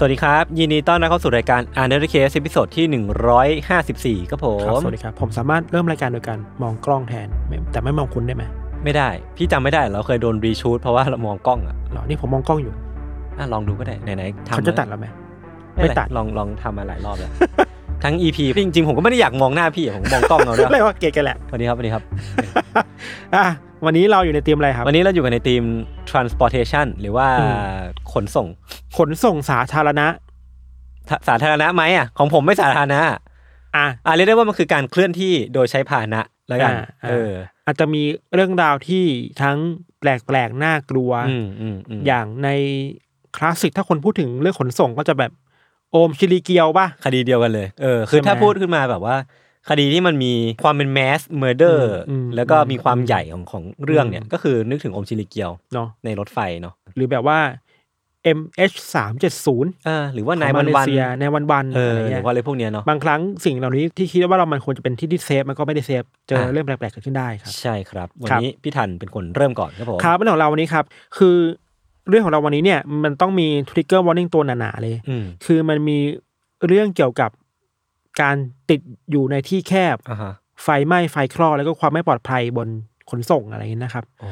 สวัสดีครับ ยินดีต้อนรับเข้าสู่รายการ Untitled Case ตอนที่ 154 ครับผครับมสวัสดีครับ ผมสามารถเริ่มรายการโดยการมองกล้องแทนไม่แต่ไม่มองคุณได้ไหมไม่ได้ พี่จำไม่ได้เราเคยโดนรีชูดเพราะว่าเรามองกล้องอะหรอนี่ผมมองกล้องอยู่อะลองดูก็ได้ไหนๆทำเขาจะตัดแล้วไหมไม่ไม่ตัตัดดลองลองทำมาหลายรอบแล้วทั้ง EP จริงๆ ผมก็ไม่ได้อยากมองหน้าพี่อะผมมองกล้องเอาด้วยอะไรว่าเกย์กันแหละสวัสดีครับสวัสดีครับอะ วันนี้เราอยู่ในทีมอะไรครับ วันนี้เราอยู่กันในทีม transportation หรือว่าอืมขนส่ง ขนส่งสาธารณะสาสาธารณะไหมอะ ของผมไม่สาธารณะ อะอะเรียกได้ว่ามันคือการเคลื่อนที่โดยใช้พาหนะแล้วกันอ่าอ่าเออ อาจจะมีเรื่องราวที่ทั้งแปลกๆ น่ากลัวอืมอืมอืมอย่างในคลาสสิกถ้าคนพูดถึงเรื่องขนส่งก็จะแบบโอมชินริเกียวป่ะ คดีเดียวกันเลย เออ คือใช่ไหมถ้าพูดขึ้นมาแบบว่า คดีที่มันมีความเป็น mass murder อืมแล้วก็อืมมีความใหญ่ของของเรื่องเนี่ยอืมก็คือนึกถึงอมชิลิเกียวเนาะในรถไฟเนาะหรือแบบว่า MH สามเจ็ดศูนย์เออหรือว่าในนายวัวันนเลวันเซียในวันวันเอออะไรหรืเงี้อยว่าอะไรพวกเนี้ยเนาะบางครั้งสิ่งเหล่านี้ที่คิดว่าเรามันควรจะเป็นที่ที่เซฟมันก็ไม่ได้เซฟเจออะเรื่องแปลกๆเกิดขึ้นได้ครับ ใช่ครับ วันครับนี้พี่ทันเป็นคนเริ่มก่อนครับผมครับเรื่องของเราวันนี้ครับ คือเรื่องของเราวันนี้เนี่ยมันต้องมีทริกเกอร์วอร์นิ่งตัวหนาๆเลยอืมคือมันมีเรื่องเกี่ยวกับ การติดอยู่ในที่แคบอ่าฮะไฟไหม้ไฟคลอกแล้วก็ความไม่ปลอดภัยบนขนส่งอะไรอย่างนี้นะครับอ๋อ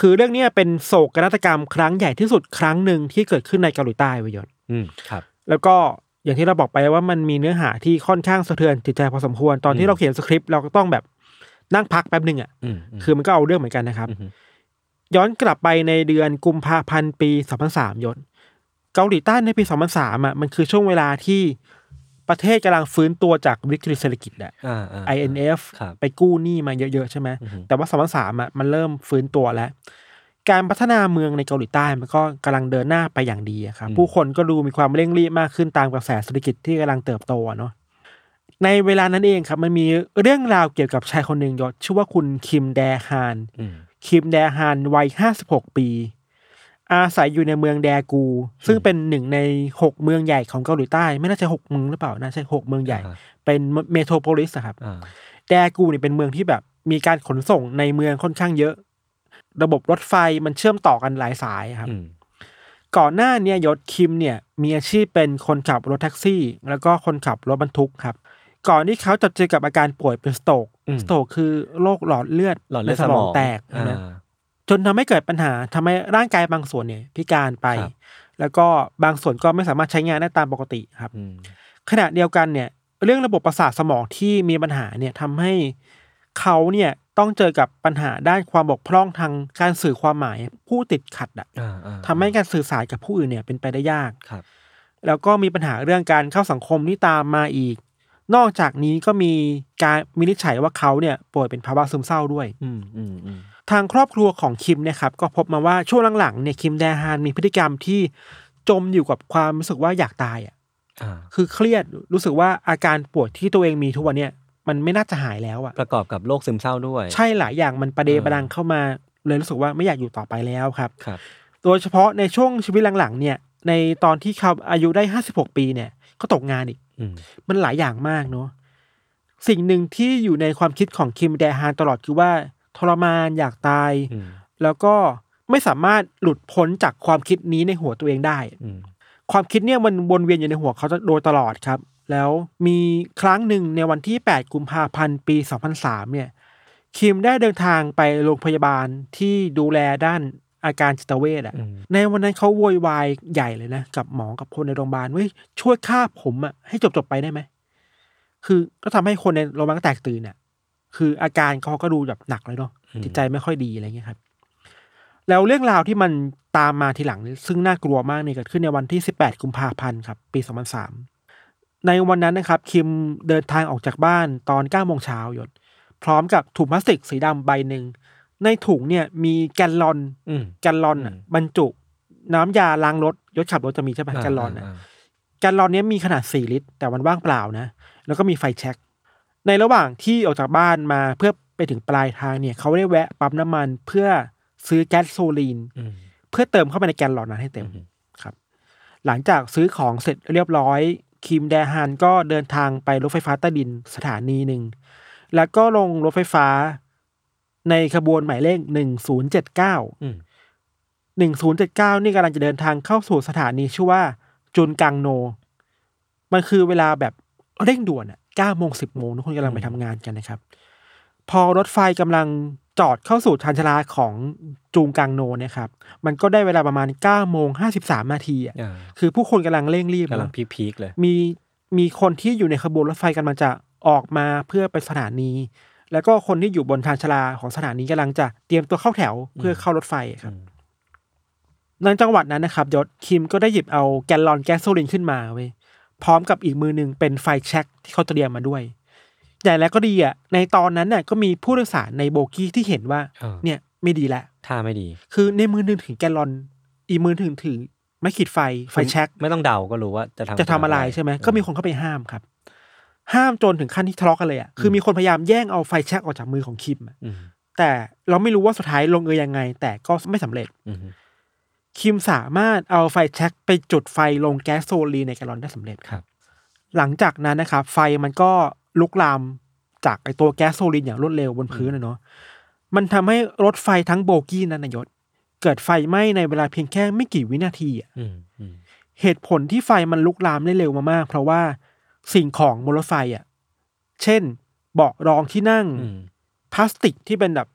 คือเรื่องเนี้ยเป็นโศกนาฏกรรมครั้งใหญ่ที่สุดครั้งหนึ่งที่เกิดขึ้นในเกาหลีใต้เวยยนอืมครับ แล้วก็อย่างที่เราบอกไปว่ามันมีเนื้อหาที่ค่อนข้างสะเทือนจิตใจพอสมควรตอนอืที่มเราเขียนสคริปต์เราก็ต้องแบบนั่งพักแป๊บหนึ่งอะอืมมคือมันก็เอาเรื่องเหมือนกันนะครับมย้อนกลับไปในเดือนกุมภาพันธ์ปี 2003ยศเกาหลีใต้ในปี 2003อะมันคือช่วงเวลาที่ ประเทศกำลังฟื้นตัวจากวิกฤตเศรษฐกิจอะอ่าอ่า INF ครับไปกู้หนี้มาเยอะๆใช่ไหม อือฮึ แต่ว่า2003อะมันเริ่มฟื้นตัวแล้ว การพัฒนาเมืองในเกาหลีใต้มันก็กำลังเดินหน้าไปอย่างดีอะครับ ผู้คนก็ดูมีความเร่งรีบมากขึ้นตามกระแสเศรษฐกิจที่กำลังเติบโตอะเนาะ ในเวลานั้นเองครับมันมีเรื่องราวเกี่ยวกับชายคนหนึ่งยศชื่อว่าคุณคิมแดฮาน อืม คิมแดฮานวัย 56 ปี อาศัยอยู่ในเมืองแดกู ซึ่งเป็นหนึ่งในหกเมืองใหญ่ของเกาหลีใต้ ไม่น่าจะหกเมืองหรือเปล่าน่าจะหกเมืองใหญ่อ่าฮะเป็น metropolis อะครับอ่าแดกูเนี่ยเป็นเมืองที่แบบมีการขนส่งในเมืองค่อนข้างเยอะ ระบบรถไฟมันเชื่อมต่อกันหลายสายครับอืมก่อนหน้าเนี่ยยศคิมเนี่ยมีอาชีพเป็นคนขับรถแท็กซี่ แล้วก็คนขับรถบรรทุกครับ ก่อนที่เขาจะเจอกับอาการป่วยเป็น stroke stroke คือโรคหลอดเลือดหลอดเลือดในสมองแตกอ่านะ จนทำให้เกิดปัญหาทำให้ร่างกายบางส่วนเนี่ยพิการไปครับแล้วก็บางส่วนก็ไม่สามารถใช้งานได้ตามปกติครับอืมขณะเดียวกันเนี่ย เรื่องระบบประสาทสมองที่มีปัญหาเนี่ยทำให้เขาเนี่ยต้องเจอกับปัญหาด้านความบกพร่องทางการสื่อความหมายผู้ติดขัดอะอ่าอ่าทำให้การสื่อสารกับผู้อื่นเนี่ยเป็นไปได้ยากครับ แล้วก็มีปัญหาเรื่องการเข้าสังคมที่ตามมาอีก นอกจากนี้ก็มีการวินิจฉัยว่าเขาเนี่ยป่วยเป็นภาวะซึมเศร้าด้วย อืมอืมอืม ทางครอบครัวของคิมเนี่ยครับก็พบมาว่าช่วงหลังๆเนี่ยคิมแดฮานมีพฤติกรรมที่จมอยู่กับความรู้สึกว่าอยากตายอะอ่าคือเครียดรู้สึกว่าอาการปวดที่ตัวเองมีทุกวันเนี่ยมันไม่น่าจะหายแล้วอะประกอบกับโรคซึมเศร้าด้วย ใช่หลายอย่างมันประเดเออประดังเข้ามาเลยรู้สึกว่าไม่อยากอยู่ต่อไปแล้วครับครับ โดยเฉพาะในช่วงชีวิตหลังๆ เนี่ย ในตอนที่เขาอายุได้ห้าสิบหกปีเนี่ย ก็ตกงานอีกอืมมันหลายอย่างมากเนาะสิ่งหนึ่งที่อยู่ในความคิดของคิมแดฮานตลอดคือว่า ทรมานอยากตายอืมแล้วก็ไม่สามารถหลุดพ้นจากความคิดนี้ในหัวตัวเองได้อืมความคิดเนี่ยมันวนเวียนอยู่ในหัวเขาโดยตลอดครับ แล้วมีครั้งหนึ่งในวันที่ 8 กุมภาพันธ์ปี 2003 เนี่ย คิมได้เดินทางไปโรงพยาบาลที่ดูแลด้านอาการจิตเวชอะอืมในวันนั้นเขาโวยวายใหญ่เลยนะ กับหมอกับคนในโรงพยาบาลเว้ยช่วยฆ่าผมอะให้จบจบๆไปได้ไหมคือก็ทำให้คนในโรงพยาบาลก็แตกตื่นเนี่ย คืออาการเขาก็ดูแบบหนักเลยเนาะอืมจิตใจไม่ค่อยดีอะไรเงี้ยครับ แล้วเรื่องราวที่มันตามมาทีหลังนี่ซึ่งน่ากลัวมากเนี่ยเกิดขึ้นในวันที่ 18 กุมภาพันธ์ครับ ปี 2003 ในวันนั้นนะครับ คิมเดินทางออกจากบ้านตอน9โมงเช้ายศพร้อมกับถุงพลาสติกสีดำใบหนึ่ง ในถุงเนี่ยมีแกลลอนอืมแกลลอนอะอืมบรรจุ น้ำยาล้างรถยศขับรถจะมีใช่ไหมแกลลอนอะแกลลอนเนี้ยมีขนาด 4 ลิตร แต่มันว่างเปล่านะ แล้วก็มีไฟแช็ก ในระหว่างที่ออกจากบ้านมาเพื่อไปถึงปลายทางเนี่ย เขาได้แวะปั๊มน้ำมันเพื่อซื้อแก๊สโซลีนอืมเพื่อเติมเข้าไปในแกลลอนนั้นให้เต็มอืมครับ หลังจากซื้อของเสร็จเรียบร้อย คิมแดฮานก็เดินทางไปรถไฟฟ้าใต้ดินสถานีหนึ่ง แล้วก็ลงรถไฟฟ้าในขบวนหมายเลขหนึ่งศูนย์เจ็ดเก้าอืมหนึ่งศูนย์เจ็ดเก้านี่กำลังจะเดินทางเข้าสู่สถานีชื่อว่าจุนกังโน มันคือเวลาแบบเร่งด่วนอะ เก้าโมงสิบโมงทุกคนกำลังไปทำงานกันนะครับ พอรถไฟกำลังจอดเข้าสู่ชานชาลาของจูงกังโนเนี่ยครับ มันก็ได้เวลาประมาณเก้าโมงห้าสิบสามนาทีอะอ่าคือผู้คนกำลังเร่งรีบกำลังเนอะพีคๆเลย มีมีคนที่อยู่ในขบวนรถไฟกำลังจะออกมาเพื่อไปสถานี แล้วก็คนที่อยู่บนชานชาลาของสถานีกำลังจะเตรียมตัวเข้าแถวเพื่อเข้ารถไฟครับอืมในจังหวัดนั้นนะครับยศคิมก็ได้หยิบเอาแกลลอนแก๊สโซลินขึ้นมาเว้ย พร้อมกับอีกมือหนึ่งเป็นไฟแช็กที่เขาเตรียมมาด้วย อย่างแล้วก็ดีอะในตอนนั้นน่ะก็มีผู้โดยสารในโบกี้ที่เห็นว่าอ่าเนี่ยไม่ดีแล้วท่าไม่ดีคือในมือหนึ่งถึงแกลลอน อีกมือถึงถือไม่ขีดไฟไฟแช็ก ไม่ต้องเดาก็รู้ว่าจะทำจะทำอะไรใช่ไหมก็มีคนเข้าไปห้ามครับ ห้ามจนถึงขั้นที่ทะเลาะกันเลยอะคือมีคนพยายามแย่งเอาไฟแช็กออกจากมือของคิมอะอืมแต่เราไม่รู้ว่าสุดท้ายลงเอยยังไง แต่ก็ไม่สำเร็จ อืม คิมสามารถเอาไฟแช็กไปจุดไฟลงแก๊สโซลีนในแกลลอนได้สำเร็จครับ หลังจากนั้นนะครับ ไฟมันก็ลุกลามจากไอตัวแก๊สโซลีนอย่างรวดเร็วบนพื้นนะเนาะมันทำให้รถไฟทั้งโบกี้นั้นนายศ เกิดไฟไหม้ในเวลาเพียงแค่ไม่กี่วินาทีอะอืมอืมเหตุผลที่ไฟมันลุกลามได้เร็วมากๆ เพราะว่าสิ่งของบนรถไฟอะ เช่น เบาะรองที่นั่งอืมพลาสติกที่เป็นแบบ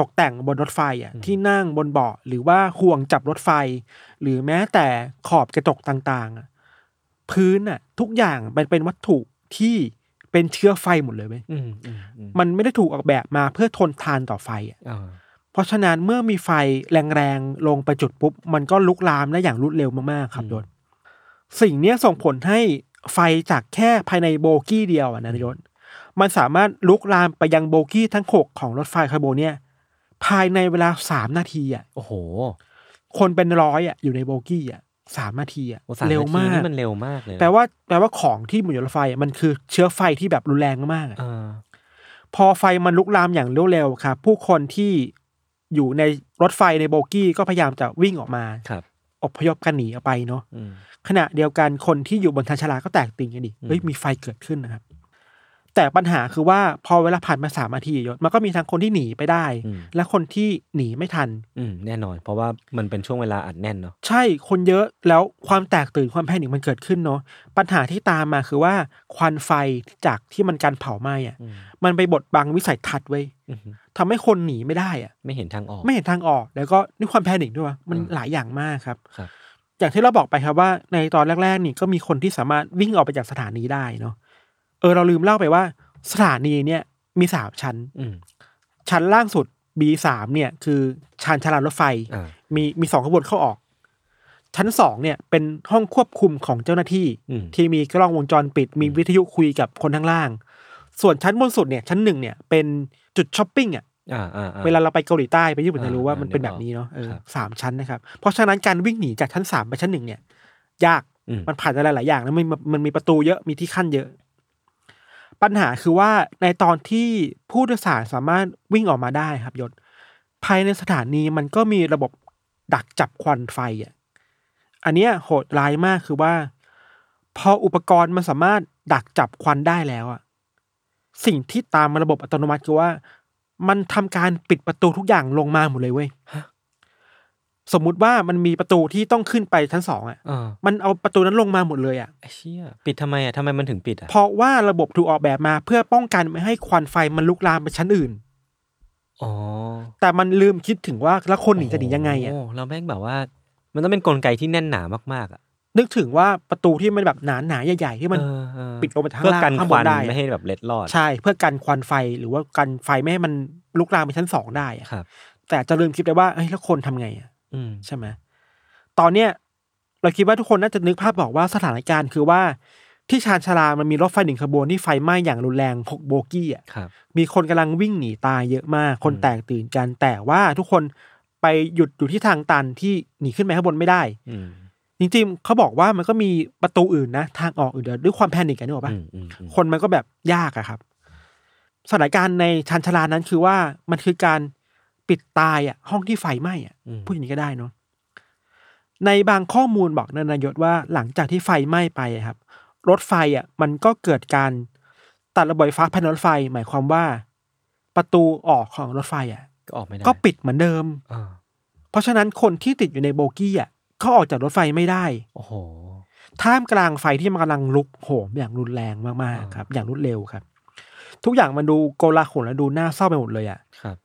ตกแต่งบนรถไฟอะอืมที่นั่งบนเบาะหรือว่าห่วงจับรถไฟ หรือแม้แต่ขอบกระจกต่างๆอะพื้นอะ ทุกอย่างมันเป็นวัตถุที่เป็นเชื้อไฟหมดเลยเว้ยอืมอืมอืมมันไม่ได้ถูกออกแบบมาเพื่อทนทานต่อไฟอะอ่าเพราะฉะนั้นเมื่อมีไฟแรงๆลงไปจุดปุ๊บ มันก็ลุกลามได้อย่างรวดเร็วมากๆ ครับยศสิ่งเนี้ยส่งผลให้ไฟจากแค่ภายในโบกี้เดียวอะนะยศมันสามารถลุกลามไปยังโบกี้ทั้งหกของรถไฟขบวนเนี่ย ภายในเวลาสามนาทีอะโอ้โห คนเป็นร้อยอะอยู่ในโบกี้อะสามนาทีอะโอ้สามเร็วนาทีมากนี่มันเร็วมากเลยนะแปลว่าแปลว่าของที่อยู่บนรถไฟอะมันคือเชื้อไฟที่แบบรุนแรงมากๆอะอ่าพอไฟมันลุกลามอย่างรวดเร็วครับผู้คนที่อยู่ในรถไฟในโบกี้ก็พยายามจะวิ่งออกมา ครับ อพยพกันหนีออกไปเนาะอืม ขณะเดียวกันคนที่อยู่บนทางชาลาก็แตกตื่นกันดิอืมเฮ้ยมีไฟเกิดขึ้นนะครับ แต่ปัญหาคือว่าพอเวลาผ่านมาสามนาทียศมันก็มีทั้งคนที่หนีไปได้อืมและคนที่หนีไม่ทัน อืมแน่นอน เพราะว่ามันเป็นช่วงเวลาอัดแน่นเนาะใช่คนเยอะแล้วความแตกตื่นความแพนิคมันเกิดขึ้นเนาะปัญหาที่ตามมาคือว่าควันไฟจากที่มันการเผาไหม้อะอืมมันไปบดบังวิสัยทัศน์ไว้ยอืมทำให้คนหนีไม่ได้อะไม่เห็นทางออก ไม่เห็นทางออก แล้วก็นี่ความแพนิคด้วยวะมันอืมหลายอย่างมากครับครับอย่างที่เราบอกไปครับว่าในตอนแรกๆนี่ก็มีคนที่สามารถวิ่งออกไปจากสถานีได้เนาะเออเราลืมเล่าไปว่า สถานีเนี่ยมีสามชั้นอืมชั้นล่างสุด B สามเนี่ย คือชานชาลารถไฟอ่ามีมีสองขบวนเข้าออก ชั้นสองเนี่ย เป็นห้องควบคุมของเจ้าหน้าที่อืมที่มีกล้องวงจรปิด มีวิทยุคุยกับคนข้างล่าง ส่วนชั้นบนสุดเนี่ย ชั้นหนึ่งเนี่ยเป็นจุดช้อปปิ้งอะอ่าอ่าอ่เวลาเราไปเกาหลีใต้ไปญี่ปุ่นอ่าจะรู้ว่าอ่ามัมันเป็นนึแบกออกบนี้เนาะเออครับสามชั้นนะครับ เพราะฉะนั้นการวิ่งหนีจากชั้นสามไปชั้นหนึ่งเนี่ย ยากอืมมันผ่านอะไรหลายอย่างแล้วมันมันมีประตูเยอะมีที่ขั้นเยอะ ปัญหาคือว่าในตอนที่ผู้โดยสารสามารถวิ่งออกมาได้ครับยศ ภายในสถานีมันก็มีระบบดักจับควันไฟอะ อันเนี้ยโหดร้ายมากคือว่า พออุปกรณ์มันสามารถดักจับควันได้แล้วอะ สิ่งที่ตามมาระบบอัตโนมัติคือว่า มันทำการปิดประตูทุกอย่างลงมาหมดเลยเว้ย สมมุติว่ามันมีประตูที่ต้องขึ้นไปชั้นสองอะอ่ามันเอาประตูนั้นลงมาหมดเลยอะ ไอ้เชี่ยปิดทำไมอะทำไมมันถึงปิดอะเพราะว่าระบบถูกออกแบบมาเพื่อป้องกันไม่ให้ควันไฟมันลุกลามไปชั้นอื่น อ๋อแต่มันลืมคิดถึงว่าแล้วคนหนีจะหนียังไงอะ โเราแม่งแบบว่า มันต้องเป็นกลไกที่แน่นหนามากๆอะนึกถึงว่าประตูที่มันแบบหนาหนาๆใหญ่ ๆ ที่มัน เออเออปิดลงไปทางเพื่อล่างกันข้างคบวันนได้ ไม่ให้แบบเล็ดลอดใช่เพื่อกันควันไฟหรือว่ากันไฟไม่ให้มันลุกลามไปชั้นสองได้อะครับ แต่จะลืมคิดไปว่าเอ้ยแล้วคนทำไงอะ อืมใช่ไหมตอนเนี้ยเราคิดว่าทุกคนน่าจะนึกภาพบอกว่าสถานการณ์คือว่าที่ชานชาลามันมีรถไฟหนึ่งขบวนที่ไฟไหม้อย่างรุนแรงหกโบกี้อะครับ มีคนกำลังวิ่งหนีตายเยอะมาก คนอืมแตกตื่นกัน แต่ว่าทุกคนไปหยุดอยู่ที่ทางตันที่หนีขึ้นไปข้างบนไม่ได้ อืมจริงๆเขาบอกว่ามันก็มีประตูอื่นนะ ทางออกอื่นเดี๋ยวด้วยความแพนิคกันนึกออกปะอืมอืมอืมคนมันก็แบบยากอะครับ สถานการณ์ในชันชาลานั้นคือว่ามันคือการ ปิดตายอะห้องที่ไฟไหม้อะอืมพูดอย่างนี้ก็ได้เนาะในบางข้อมูลบอกนายศว่าหลังจากที่ไฟไหม้ไปอะครับ รถไฟอะมันก็เกิดการตัดระบบไฟฟ้าภายในรถไฟ หมายความว่า ประตูออกของรถไฟอะก็ออกไม่ได้ก็ปิดเหมือนเดิมอ่าเพราะฉะนั้นคนที่ติดอยู่ในโบกี้อะเขาออกจากรถไฟไม่ได้ โอ้โหท่ามกลางไฟที่มันกำลังลุกโหมอย่างรุนแรงมากอ่าๆครับ อย่างรวดเร็วครับ ทุกอย่างมันดูโกลาหลและดูน่าเศร้าไปหมดเลยอะครับ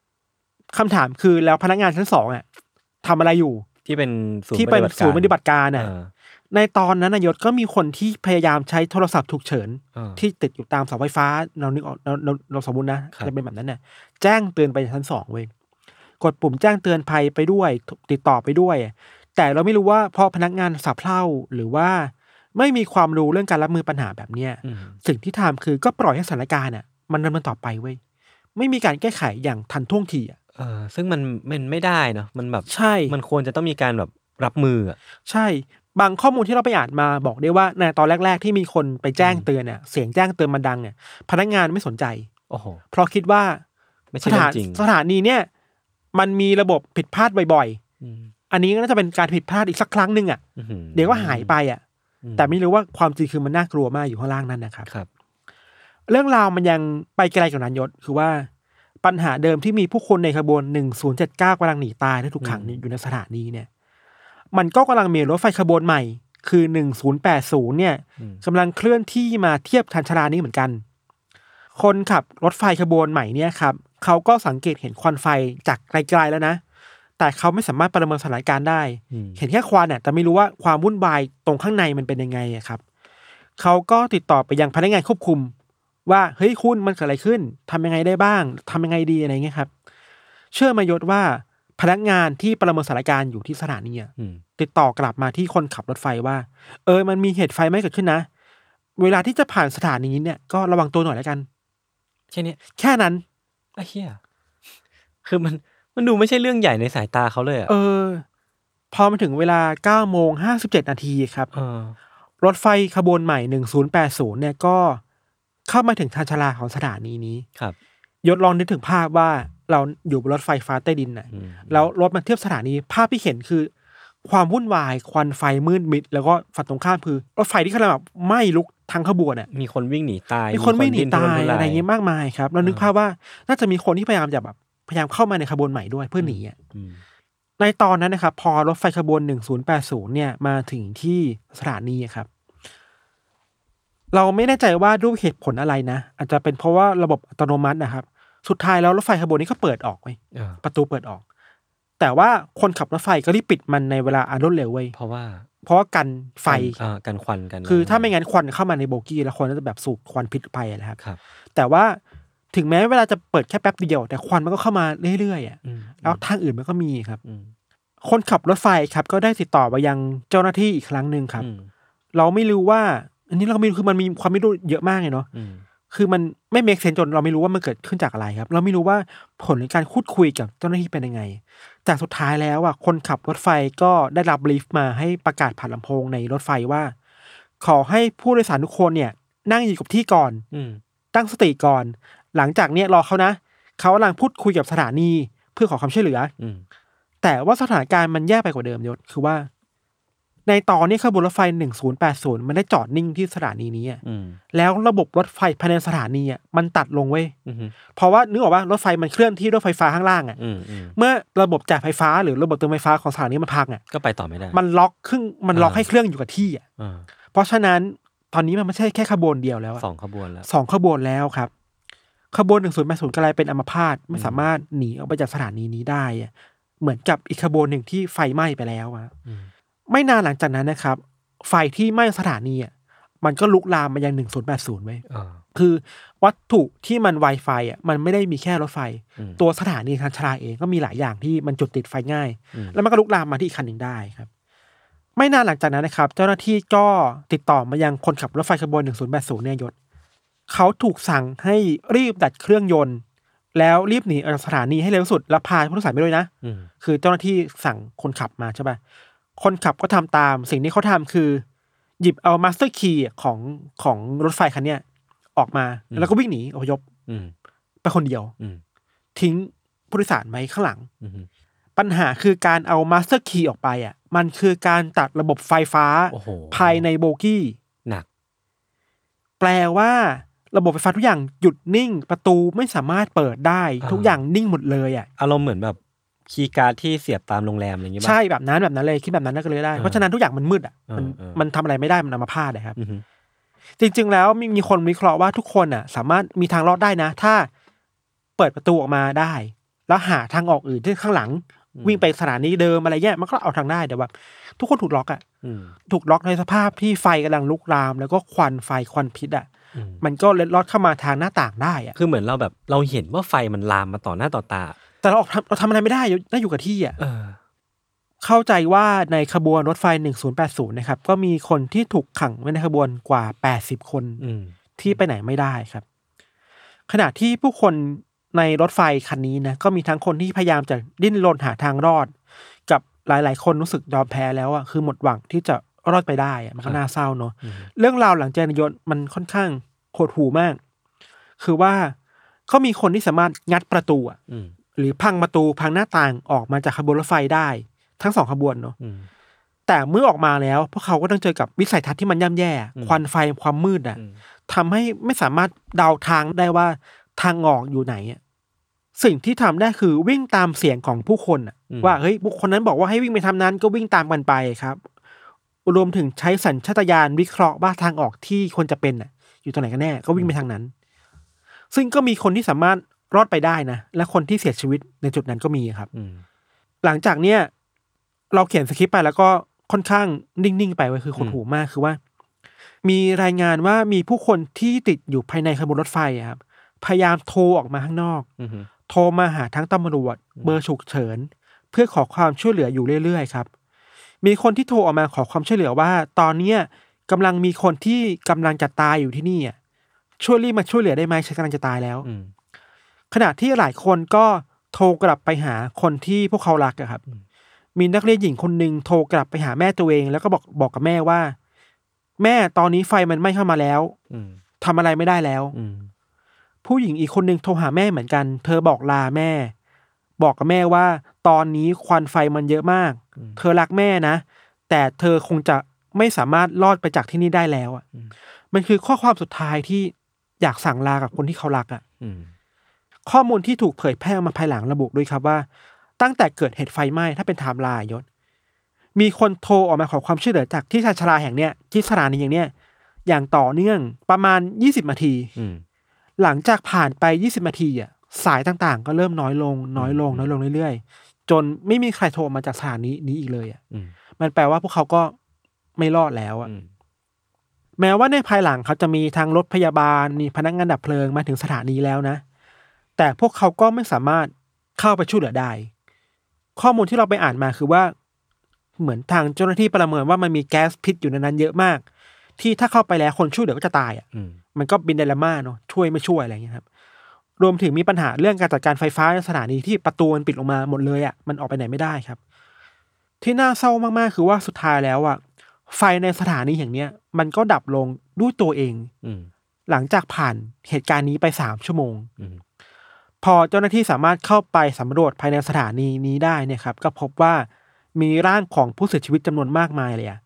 คำถามคือแล้วพนักงานชั้นสองอะทำอะไรอยู่ที่เป็นศูนย์ที่เป็นปฏิบัติศูนย์ปฏิบัติการอะอ่าในตอนนั้นนายศก็มีคนที่พยายามใช้โทรศัพท์ฉุกเฉินอ่าที่ติดอยู่ตามเสาไฟฟ้าเรานึกออกเราเราเราสมมตินะครับจะเป็นแบบนั้นเนี่ยแจ้งเตือนไปชั้นสองเว้ยกดปุ่มแจ้งเตือนภัยไปด้วย ติดต่อไปด้วย แต่เราไม่รู้ว่าเพราะพนักงานสับเพร่าหรือว่าไม่มีความรู้เรื่องการรับมือปัญหาแบบเนี้ยอืมสิ่งที่ทำคือก็ปล่อยให้สถานการณ์อะ มันดำเนินต่อไปเว้ยไม่มีการแก้ไขอย่างทันท่วงทีอะ เออซึ่งมันมันไม่ได้เนาะมันแบบใช่ มันควรจะต้องมีการแบบรับมืออะใช่ บางข้อมูลที่เราไปอ่านมาบอกได้ว่าในตอนแรก ๆ ที่มีคนไปแจ้งเตือนเนี่ยเสียงแจ้งเตือนมันดังเนี่ย พนักงานไม่สนใจ โอ้โหเพราะคิดว่าไม่สใช่เรื่อถานงจริงสถานีเนี่ย มันมีระบบผิดพลาดบ่อยอืมๆ อันนี้ก็น่าจะเป็นการผิดพลาดอีกสักครั้งหนึ่งอะอื้อหือเดี๋ยวก็หายไปอะ อืแต่ไม่รู้ว่าความจริงคือมันน่ากลัวมากอยู่ข้างล่างนั่นนะครับ ครับ เรื่องราวมันยังไปไกลกว่านั้นยศคือว่า ปัญหาเดิมที่มีผู้คนในขบวน 1079กำลังหนีตายและถูกขังอืมอยู่ในสถานีเนี่ย มันก็กำลังมีรถไฟขบวนใหม่ คือ 1080 เนี่ยอืมกำลังเคลื่อนที่มาเทียบชันชาลานี้เหมือนกัน คนขับรถไฟขบวนใหม่เนี่ยครับเขาก็สังเกตเห็นควันไฟจากไกลๆแล้วนะ แต่เขาไม่สามารถประเมินสถานการณ์ได้อืมเห็นแค่ควันน่ะแต่ไม่รู้ว่าความวุ่นวายตรงข้างในมันเป็นยังไงอะครับเขาก็ติดต่อไปยังพนักงานควบคุม ว่าเฮ้ยคุณมันเกิดอะไรขึ้นทำยังไงได้บ้างทำยังไงดีอะไรเงี้ยครับ เชื่อมายศว่าพนักงานที่ประเมินสถานการณ์อยู่ที่สถานีอะอืมติดต่อกลับมาที่คนขับรถไฟว่า เออ มันมีเหตุไฟไหม้เกิดขึ้นนะ เวลาที่จะผ่านสถานีนี้เนี่ยก็ระวังตัวหน่อยแล้วกันแค่เนี้ยแค่นั้นไอ้เหี้ยคือมันมันดูไม่ใช่เรื่องใหญ่ในสายตาเขาเลยอะเออ พอมาถึงเวลา9โมง57นาทีครับเออรถไฟขบวนใหม่1080เนี่ยก็ เข้ามาถึงทางชาลาของสถานีนี้ครับยศลองนึกถึงภาพว่าเราอยู่บนรถไฟฟ้าใต้ดินน่ะอืมแล้วรถมันเทียบสถานีภาพที่เห็นคือ ความวุ่นวายควันไฟมืดมิด แล้วก็ฝั่งตรงข้ามคือรถไฟที่กำลังแบบไหม้ลุกทั้งขบวนอะมีคนวิ่งหนีตายมีคนไม่หนีดิ้ตายทุรนทุอะไรอย่างเงี้ยมากมายครับเรานึกภาพว่าน่าจะมีคนที่พยายามจะแบบพยายามเข้ามาในขบวนใหม่ด้วยเพื่อหนีอะอืมในตอนนั้นนะครับพอรถไฟขบวน 1080 เนี่ยมาถึงที่สถานีอะครับ เราไม่แน่ใจว่าด้วยเหตุผลอะไรนะ อาจจะเป็นเพราะว่าระบบอัตโนมัตินะครับ สุดท้ายแล้วรถไฟขบวนนี้ก็เปิดออกไว้ยเออประตูเปิดออก แต่ว่าคนขับรถไฟก็รีบปิดมันในเวลาอันรวดเร็วเว้ยเพราะว่า เพราะว่ากันไฟอ่ากันควันกัน คือถ้าไม่งั้นควันเข้ามาในโบกี้แล้วคนก็จะแบบสูบควันพิษไปนะครับครับแต่ว่าถึงแม้เวลาจะเปิดแค่แป๊บเดียว แต่ควันมันก็เข้ามาเรื่อยๆอะอืมแล้วทางอื่นมันก็มีครับอืมคนขับรถไฟครับก็ได้ติดต่อไปยังเจ้าหน้าที่อีกครั้งหนึ่งครับอืมเราไม่รู้ว่า อันนี้เราไม่รู้คือมันมีความไม่รู้เยอะมากเลยเนาะอืมคือมันไม่เมคเซนจนเราไม่รู้ว่ามันเกิดขึ้นจากอะไรครับ เราไม่รู้ว่าผลในการพูดคุยกับเจ้าหน้าที่เป็นยังไง แต่สุดท้ายแล้วอะคนขับรถไฟก็ได้รับบลีฟมาให้ประกาศผ่านลำโพงในรถไฟว่า ขอให้ผู้โดยสารทุกคนเนี่ย นั่งอยู่กับที่ก่อน อืมตั้งสติก่อน หลังจากเนี้ยรอเขานะเขากำลังพูดคุยกับสถานีเพื่อขอความช่วยเหลือ อืมแต่ว่าสถานการณ์มันแย่ไปกว่าเดิมยศคือว่า ในตอนนี้ขบวนรถไฟ 1080 มันได้จอดนิ่งที่สถานีนี้อะอืมแล้วระบบรถไฟภายในสถานีอะมันตัดลงเว้ย อืมเพราะว่านึกออกว่ารถไฟมันเคลื่อนที่ด้วยไฟฟ้าข้างล่างอะอืมอืมเมื่อระบบจ่ายไฟฟ้าหรือระบบเติมไฟฟ้าของสถานีมันพังอะก็ไปต่อไม่ได้มันล็อกครึ่งมันล็อกอ่าให้เครื่องอยู่กับที่อะอ่าเพราะฉะนั้นตอนนี้มันไม่ใช่แค่ขบวนเดียวแล้วอะสองขบวนแล้วสองขบวนแล้วครับ ขบวนหนึ่งศูนย์แปดศูนย์กลายเป็นอัมพาตไม่สามารถหนีออกไปจากสถานีนี้ได้อะเหมือนกับอีกขบวนหนึ่งที่ไฟไหม้ไปแล้วอะ อืม ไม่นานหลังจากนั้นนะครับ ไฟที่ไหม้สถานีอะมันก็ลุกลามมายังหนึ่งศูนย์แปดศูนย์ไว้ยอ่าคือวัตถุที่มันไวไฟอะมันไม่ได้มีแค่รถไฟอืมตัวสถานีทางชลาเองก็มีหลายอย่างที่มันจุดติดไฟง่ายอืมแล้วมันก็ลุกลามมาที่อีกคันหนึ่งได้ครับ ไม่นานหลังจากนั้นนะครับ เจ้าหน้าที่ก็ติดต่อมายังคนขับรถไฟขบวน1080เนี่ยยศเขาถูกสั่งให้รีบดับเครื่องยนต์ แล้วรีบหนีออกจากสถานีให้เร็วที่สุดแล้วพาผู้โดยสารไปด้วยนะอืมคือเจ้าหน้าที่สั่งคนขับมาใช่ป่ะ คนขับก็ทำตาม สิ่งที่เขาทำคือ หยิบเอา master key ของของรถไฟคันเนี้ยออกมา แล้วก็วิ่งหนีอพยพอืมไปคนเดียวอืมทิ้งผู้โดยสารไว้ข้างหลังอืมปัญหาคือการเอา master key ออกไปอะ มันคือการตัดระบบไฟฟ้าโอ้โหภายในโบกี้หนัก แปลว่าระบบไฟฟ้าทุกอย่างหยุดนิ่ง ประตูไม่สามารถเปิดได้อ่าทุกอย่างนิ่งหมดเลยอะอารมณ์เหมือนแบบ คีย์การ์ดที่เสียบตามโรงแรมอะไรอย่างเงี้ยป่ะใช่แบบนั้นแบบนั้นเลยคิดแบบนั้นก็เลยได้เออเพราะฉะนั้นทุกอย่างมันมืดอะมันเออเออมันทำอะไรไม่ได้มันอัมพาตนะครับอืมจริงๆแล้วมีมีคนวิเคราะห์ว่าทุกคนอะ สามารถมีทางรอดได้นะ ถ้าเปิดประตูออกมาได้ แล้วหาทางออกอื่นที่ข้างหลัง วิ่งไปสถานีเดิมอะไรเงี้ยมันก็เอาทางได้แต่ว่าทุกคนถูกล็อกอะอืมถูกล็อกในสภาพที่ไฟกำลังลุกลาม แล้วก็ควันไฟควันพิษอะอืม มันก็เล็ดลอดเข้ามาทางหน้าต่างได้อะ คือเหมือนเราแบบเราเห็นว่าไฟมันลามมาต่อหน้าต่อตา แต่เราออกทำเราทำอะไรไม่ได้อยู่ได้อยู่กับที่อะเออเข้าใจว่าในขบวนรถไฟ 1080 นะครับ ก็มีคนที่ถูกขังไว้ในขบวนกว่า 80 คนอืมที่ไปไหนไม่ได้ครับ ขณะที่ผู้คนในรถไฟคันนี้นะก็มีทั้งคนที่พยายามจะดิ้นรนหาทางรอด กับหลาย ๆ คนรู้สึกยอมแพ้แล้วอะคือหมดหวังที่จะรอดไปได้อะมันก็น่าเศร้าเนอะอืมเรื่องราวหลังเจนยนต์มันค่อนข้างโหดหูมาก คือว่าเขามีคนที่สามารถงัดประตูอะอืม หรือพังประตูพังหน้าต่างออกมาจากขบวนรถไฟได้ ทั้งสองขบวนเนาะอืมแต่เมื่อออกมาแล้วพวกเขาก็ต้องเจอกับวิสัยทัศน์ที่มันย่ำแย่อืมควันไฟความมืดอะอืมทำให้ไม่สามารถเดาทางได้ว่าทางออกอยู่ไหนอะสิ่งที่ทำได้คือวิ่งตามเสียงของผู้คนอะว่าเฮ้ยบุคคลนั้นบอกว่าให้วิ่งไปทำนั้นก็วิ่งตามกันไปครับ รวมถึงใช้สัญชาตญาณวิเคราะห์ว่าทางออกที่ควรจะเป็นอะอยู่ตรงไหนกันแน่ ก็วิ่งไปทางนั้น ซึ่งก็มีคนที่สามารถ รอดไปได้นะ และคนที่เสียชีวิตในจุดนั้นก็มีครับอืมหลังจากเนี้ยเราเขียนสคริปต์ไปแล้วก็ค่อนข้างนิ่ง ๆ ไปไว้ยคือขนหูมากคือว่า มีรายงานว่ามีผู้คนที่ติดอยู่ภายในขบวนรถไฟอะครับ พยายามโทรออกมาข้างนอกอืมโทรมาหาทั้งตำรวจ เบอร์ฉุกเฉิน เพื่อขอความช่วยเหลืออยู่เรื่อย ๆ ครับ มีคนที่โทรออกมาขอความช่วยเหลือว่า ตอนเนี้ยกำลังมีคนที่กำลังจะตายอยู่ที่นี่อะช่วยรีบมาช่วยเหลือได้ไหมฉันกำลังจะตายแล้วอืม ขณะที่หลายคนก็โทรกลับไปหาคนที่พวกเขารักอะครับ มีนักเรียนหญิงคนหนึ่งโทรกลับไปหาแม่ตัวเอง แล้วก็บอกบอกกับแม่ว่า แม่ตอนนี้ไฟมันไหม้เข้ามาแล้วอืมทำอะไรไม่ได้แล้วอืมผู้หญิงอีกคนหนึ่งโทรหาแม่เหมือนกัน เธอบอกลาแม่ บอกกับแม่ว่า ตอนนี้ควันไฟมันเยอะมาก เธอรักแม่นะ แต่เธอคงจะไม่สามารถรอดไปจากที่นี่ได้แล้วอะมันคือข้อความสุดท้ายที่อยากสั่งลากับคนที่เขารักอะอืม ข้อมูลที่ถูกเผยแพร่ออกมาภายหลังระบุด้วยครับว่า ตั้งแต่เกิดเหตุไฟไหม้ถ้าเป็นไทม์ไลน์ยศ มีคนโทรออกมาขอความช่วยเหลือจากที่ชานชาลาแห่งเนี้ยที่สถานีอย่างเนี้ยอย่างต่อเนื่องประมาณยี่สิบนาทีอืมหลังจากผ่านไปยี่สิบนาทีอะสายต่างๆ ก็เริ่มน้อยลง น้อยลง น้อยลงเรื่อยๆ จนไม่มีใครโทรมาจากสถานีนี้อีกเลยอะอืมมันแปลว่าพวกเขาก็ไม่รอดแล้วอะอืมแม้ว่าในภายหลังเขาจะมีทางรถพยาบาลมีพนักงานดับเพลิงมาถึงสถานีแล้วนะ แต่พวกเขาก็ไม่สามารถเข้าไปช่วยเหลือได้ ข้อมูลที่เราไปอ่านมาคือว่า เหมือนทางเจ้าหน้าที่ประเมินว่ามันมีแก๊สพิษอยู่ในนั้นเยอะมาก ที่ถ้าเข้าไปแล้วคนช่วยเหลือก็จะตายอะอืมมันก็บินไดลาม่าเนาะช่วยไม่ช่วยอะไรอย่างเงี้ยครับ รวมถึงมีปัญหาเรื่องการจัดการไฟฟ้าในสถานีที่ประตูมันปิดลงมาหมดเลยอะ่ะมันออกไปไหนไม่ได้ครับ ที่น่าเศร้ามากๆคือว่าสุดท้ายแล้วอะ่ะไฟในสถานีอย่างเนี้ย มันก็ดับลงด้วยตัวเอง อืมหลังจากผ่านเหตุการณ์นี้ไปสามชั่วโมงอืม พอเจ้าหน้าที่สามารถเข้าไปสำรวจภายในสถานีนี้ได้เนี่ยครับ ก็พบว่ามีร่างของผู้เสียชีวิตจำนวนมากมายเลยอะ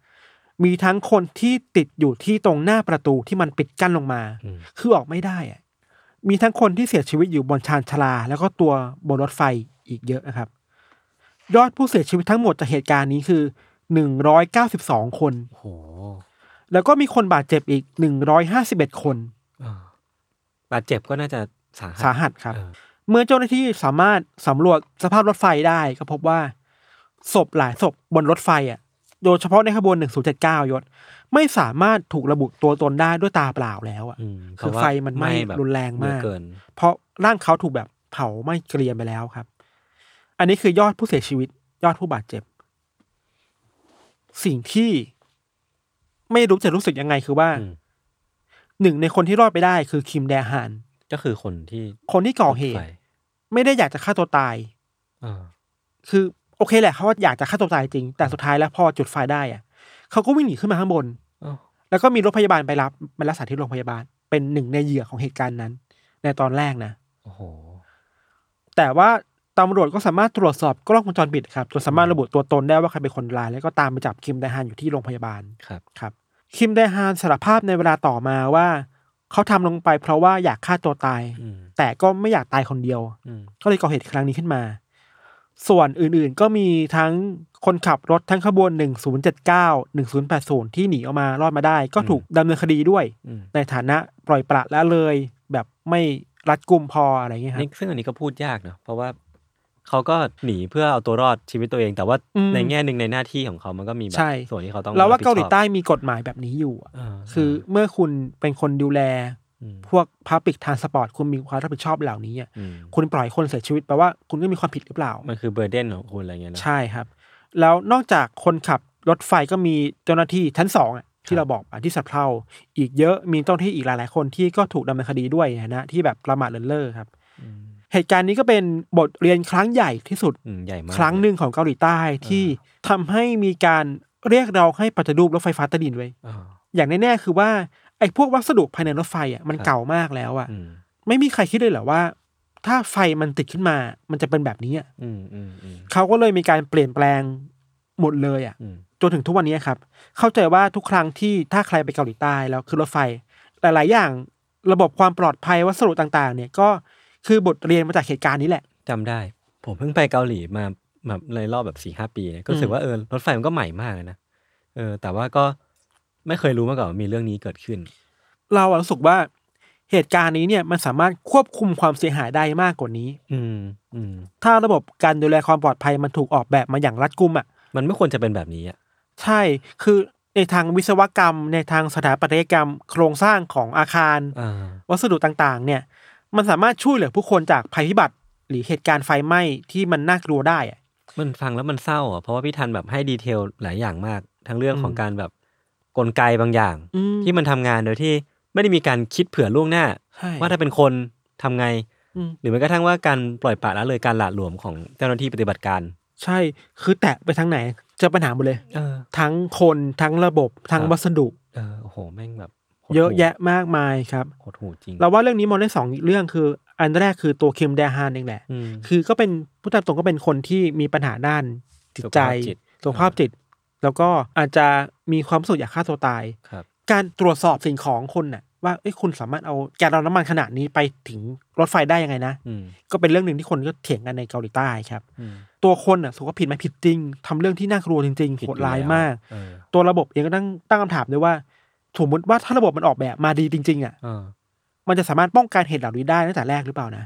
มีทั้งคนที่ติดอยู่ที่ตรงหน้าประตูที่มันปิดกั้นลงมาอืมคือออกไม่ได้อะมีทั้งคนที่เสียชีวิตอยู่บนชานชาลา แล้วก็ตัวบนรถไฟอีกเยอะนะครับ ยอดผู้เสียชีวิตทั้งหมดจากเหตุการณ์นี้คือหนึ่งร้อยเก้าสิบสองคนโหแล้วก็มีคนบาดเจ็บอีกหนึ่งร้อยห้าสิบเอ็ดคนอ่าบาดเจ็บก็น่าจะ สาหัสสาหัสครับเออเมื่อเจ้าหน้าที่สามารถสำรวจสภาพรถไฟได้ก็พบว่า ศพหลายศพบนรถไฟอะ โดยเฉพาะในขบวน1079ยศ ไม่สามารถถูกระบุตัวตนได้ด้วยตาเปล่าแล้วอะอืมคือเพราะว่าไฟมันไหม้แบบรุนแรงมากเยอะเกินเพราะร่างเขาถูกแบบเผาไหม้เกรียมไปแล้วครับ อันนี้คือยอดผู้เสียชีวิต ยอดผู้บาดเจ็บ สิ่งที่ไม่รู้จะรู้สึกยังไงคือว่าอืมหนึ่งในคนที่รอดไปได้คือคิมแดฮาน ก็คือคนที่คนที่ก่อเหตุไฟไม่ได้อยากจะฆ่าตัวตายอ่าคือ โอเคแหละเขาว่าอยากจะฆ่าตัวตายจริง แต่สุดท้ายแล้วพอจุดไฟได้อะเขาก็วิ่งหนีขึ้นมาข้างบนอ้าวแล้วก็มีรถพยาบาลไปรับมารักษาที่โรงพยาบาล เป็นหนึ่งในเหยื่อของเหตุการณ์นั้น ในตอนแรกนะโอ้โหแต่ว่าตำรวจก็สามารถตรวจสอบกล้องวงจรปิดครับจนสามารถระบุตัวตนได้ว่าใครเป็นคนร้ายแล้วก็ตามไปจับคิมไดฮานอยู่ที่โรงพยาบาลครับครับ คิมไดฮานสารภาพในเวลาต่อมาว่า เขาทำลงไปเพราะว่าอยากฆ่าตัวตายอืมแต่ก็ไม่อยากตายคนเดียวอืมก็เลยก่อเหตุครั้งนี้ขึ้นมา ส่วนอื่นๆก็มีทั้งคนขับรถทั้งขบวน 1079 1080 ที่หนีออกมารอดมาได้ ก็ถูกดำเนินคดีด้วยอืมในฐานะปล่อยปละละเลย แบบไม่รัดกุมพออะไรเงี้ยครันี่บซึ่งอันนี้ก็พูดยากเนอะเพราะว่า เขาก็หนีเพื่อเอาตัวรอดชีวิตตัวเอง แต่ว่าอืม ในแง่หนึ่งในหน้าที่ของเขามันก็มีแบใช่บส่วนที่เขาต้องเราว่ารับผิดเกาหลีชอบใต้มีกฎหมายแบบนี้อยู่อะาคือเมื่อคุณเป็นคนดูแลพวก public transport คุณมีความรับผิดชอบเหล่านี้อะอืมคุณปล่อยคนเสียชีวิตแปลว่าคุณก็มีความผิดหรือเปล่า มันคือ burden ของคุณอะไรเงี้ยนะ ใช่ครับ แล้วนอกจากคนขับรถไฟก็มีเจ้าหน้าที่ชั้นสองอะที่เราบอกอะที่สะเพร่าอีกเยอะมีเจ้าหน้าที่อีกหลาย ๆ คนที่ก็ถูกดำเนินคดีด้วยนะที่แบบประมาทเลินเล่อครับอืม เหตุการณ์นี้ก็เป็นบทเรียนครั้งใหญ่ที่สุดอืมใหญ่มากครั้งหนึ่งของเกาหลีใต้ที่ทำให้มีการเรียกเราให้ปฏิรูปรถไฟฟ้าใต้ดินไว้อ่าอย่างแน่ๆคือว่าไอ้พวกวัสดุภายในรถไฟอะมันครับเก่ามากแล้วอะอืมไม่มีใครคิดเลยเหรอว่า ถ้าไฟมันติดขึ้นมา มันจะเป็นแบบนี้อะอืมอืมอืมเขาก็เลยมีการเปลี่ยนแปลงหมดเลยอะอืมจนถึงทุกวันนี้ครับ เข้าใจว่าทุกครั้งที่ถ้าใครไปเกาหลีใต้แล้วขึ้นรถไฟ หลาย ๆ อย่างระบบความปลอดภัยวัสดุต่าง ๆ เนี่ยก็ คือบทเรียนมาจากเหตุการณ์นี้แหละจำได้ ผมเพิ่งไปเกาหลีมาแบบในรอบแบบสี่ห้าปีเนี่ยก็รู้สึกว่าเออรถไฟมันก็ใหม่มากเลยนะเออ แต่ว่าก็ไม่เคยรู้มาก่อนว่ามีเรื่องนี้เกิดขึ้น เราอะรู้สึกว่าเหตุการณ์นี้เนี่ยมันสามารถควบคุมความเสียหายได้มากกว่านี้ อืมอืมถ้าระบบการดูแลความปลอดภัยมันถูกออกแบบมาอย่างรัดกุมอะ มันไม่ควรจะเป็นแบบนี้อะ ใช่ คือในทางวิศวกรรม ในทางสถาปัตยกรรม โครงสร้างของอาคารอ่าวัสดุต่างๆ เนี่ย มันสามารถช่วยเหลือผู้คนจากภัยพิบัติ หรือเหตุการณ์ไฟไหม้ที่มันน่ากลัวได้อะมันฟังแล้วมันเศร้าอะเพราะว่าพี่ทันแบบให้ดีเทลหลายอย่างมาก ทั้งเรื่องของอืมการแบบกลไกบางอย่างอืมที่มันทำงานโดยที่ไม่ได้มีการคิดเผื่อล่วงหน้าใช่ว่าถ้าเป็นคนทำไงอืมหรือแม้กระทั่งว่าการปล่อยปละละเลยการหละหลวมของเจ้าหน้าที่ปฏิบัติการ ใช่คือแตะไปทางไหนเจอปัญหาหมดเลยเออทั้งคนทั้งระบบทั้งครับวัสดุเออโอ้โหแม่งแบบหดหู่ เยอะแยะมากมายครับหดหูจริงเราว่าเรื่องนี้มองได้สองเรื่องคือ อันแรกคือตัวคิมแดฮานเองแหละอืมคือก็เป็นผู้ตามตรงก็เป็นคนที่มีปัญหาด้านจิตใจสุขภาพจิตสุขภาพจิตแล้วก็อาจจะมีความรู้สึกอยากฆ่าตัวตายครับการตรวจสอบสิ่งของคนน่ะว่าเอ้ยคุณสามารถเอาแกลลอนน้ำมันขนาดนี้ไปถึงรถไฟได้ยังไงนะอืมก็เป็นเรื่องหนึ่งที่คนก็เถียงกันในเกาหลีใต้ครับอืมตัวคนอะสุขภาพผิดไหมผิดจริงทำเรื่องที่น่ากลัวจริงๆผิดโหอดยู่ร้ายแล้วมากเออตัวระบบเองก็ตั้งตั้งคำถามด้วยว่า สมมติว่าถ้าระบบมันออกแบบมาดีจริง ๆ อะเออมันจะสามารถป้องกันเหตุเหล่านี้ได้ตั้งแต่แรกหรือเปล่านะ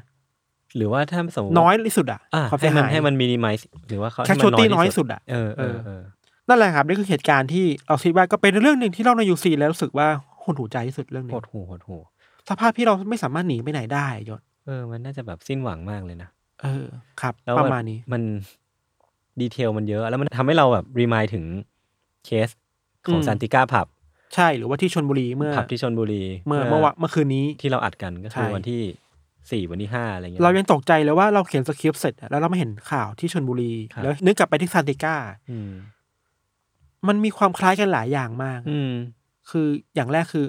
หรือว่าถ้าสมมติน้อยที่สุดอะอะความให้เสียมันหายให้มันมินิมัลหรือว่าเขาแค่ให้ชมันตี้น้อยที่สุดอะเออเออเออนั่นแหละครับนี่คือเหตุการณ์ที่เราคิดว่าก็เป็นเรื่องหนึ่งที่เราในยูซีแล้วรู้สึกว่าหดหูใจที่สุดเรื่องนี้หดหูหดหูสภาพที่เราไม่สามารถหนีไปไหนได้ยศเออ มันน่าจะแบบสิ้นหวังมากเลยนะเออ ครับแล้วประแบบมาณนี้ มันดีเทลมันเยอะ แล้วมันทำให้เราแบบรีมายถึงเคสของอืมซันติก้าผับ ใช่หรือว่าที่ชนบุรีเมื่อผับที่ชนบุรีเมื่อเมื่อวะเมื่อคืนนี้ที่เราอัดกันก็คือใช่วันที่สี่วันที่ห้าอะไรเงี้ยเรายังตกใจเลยว่าเราเขียนสคริปต์เสร็จอะแล้วเราไม่เห็นข่าวที่ชนบุรีครับแล้วนึกกลับไปที่ซานติก้าอืมมันมีความคล้ายกันหลายอย่างมาก อืมคืออย่างแรกคือ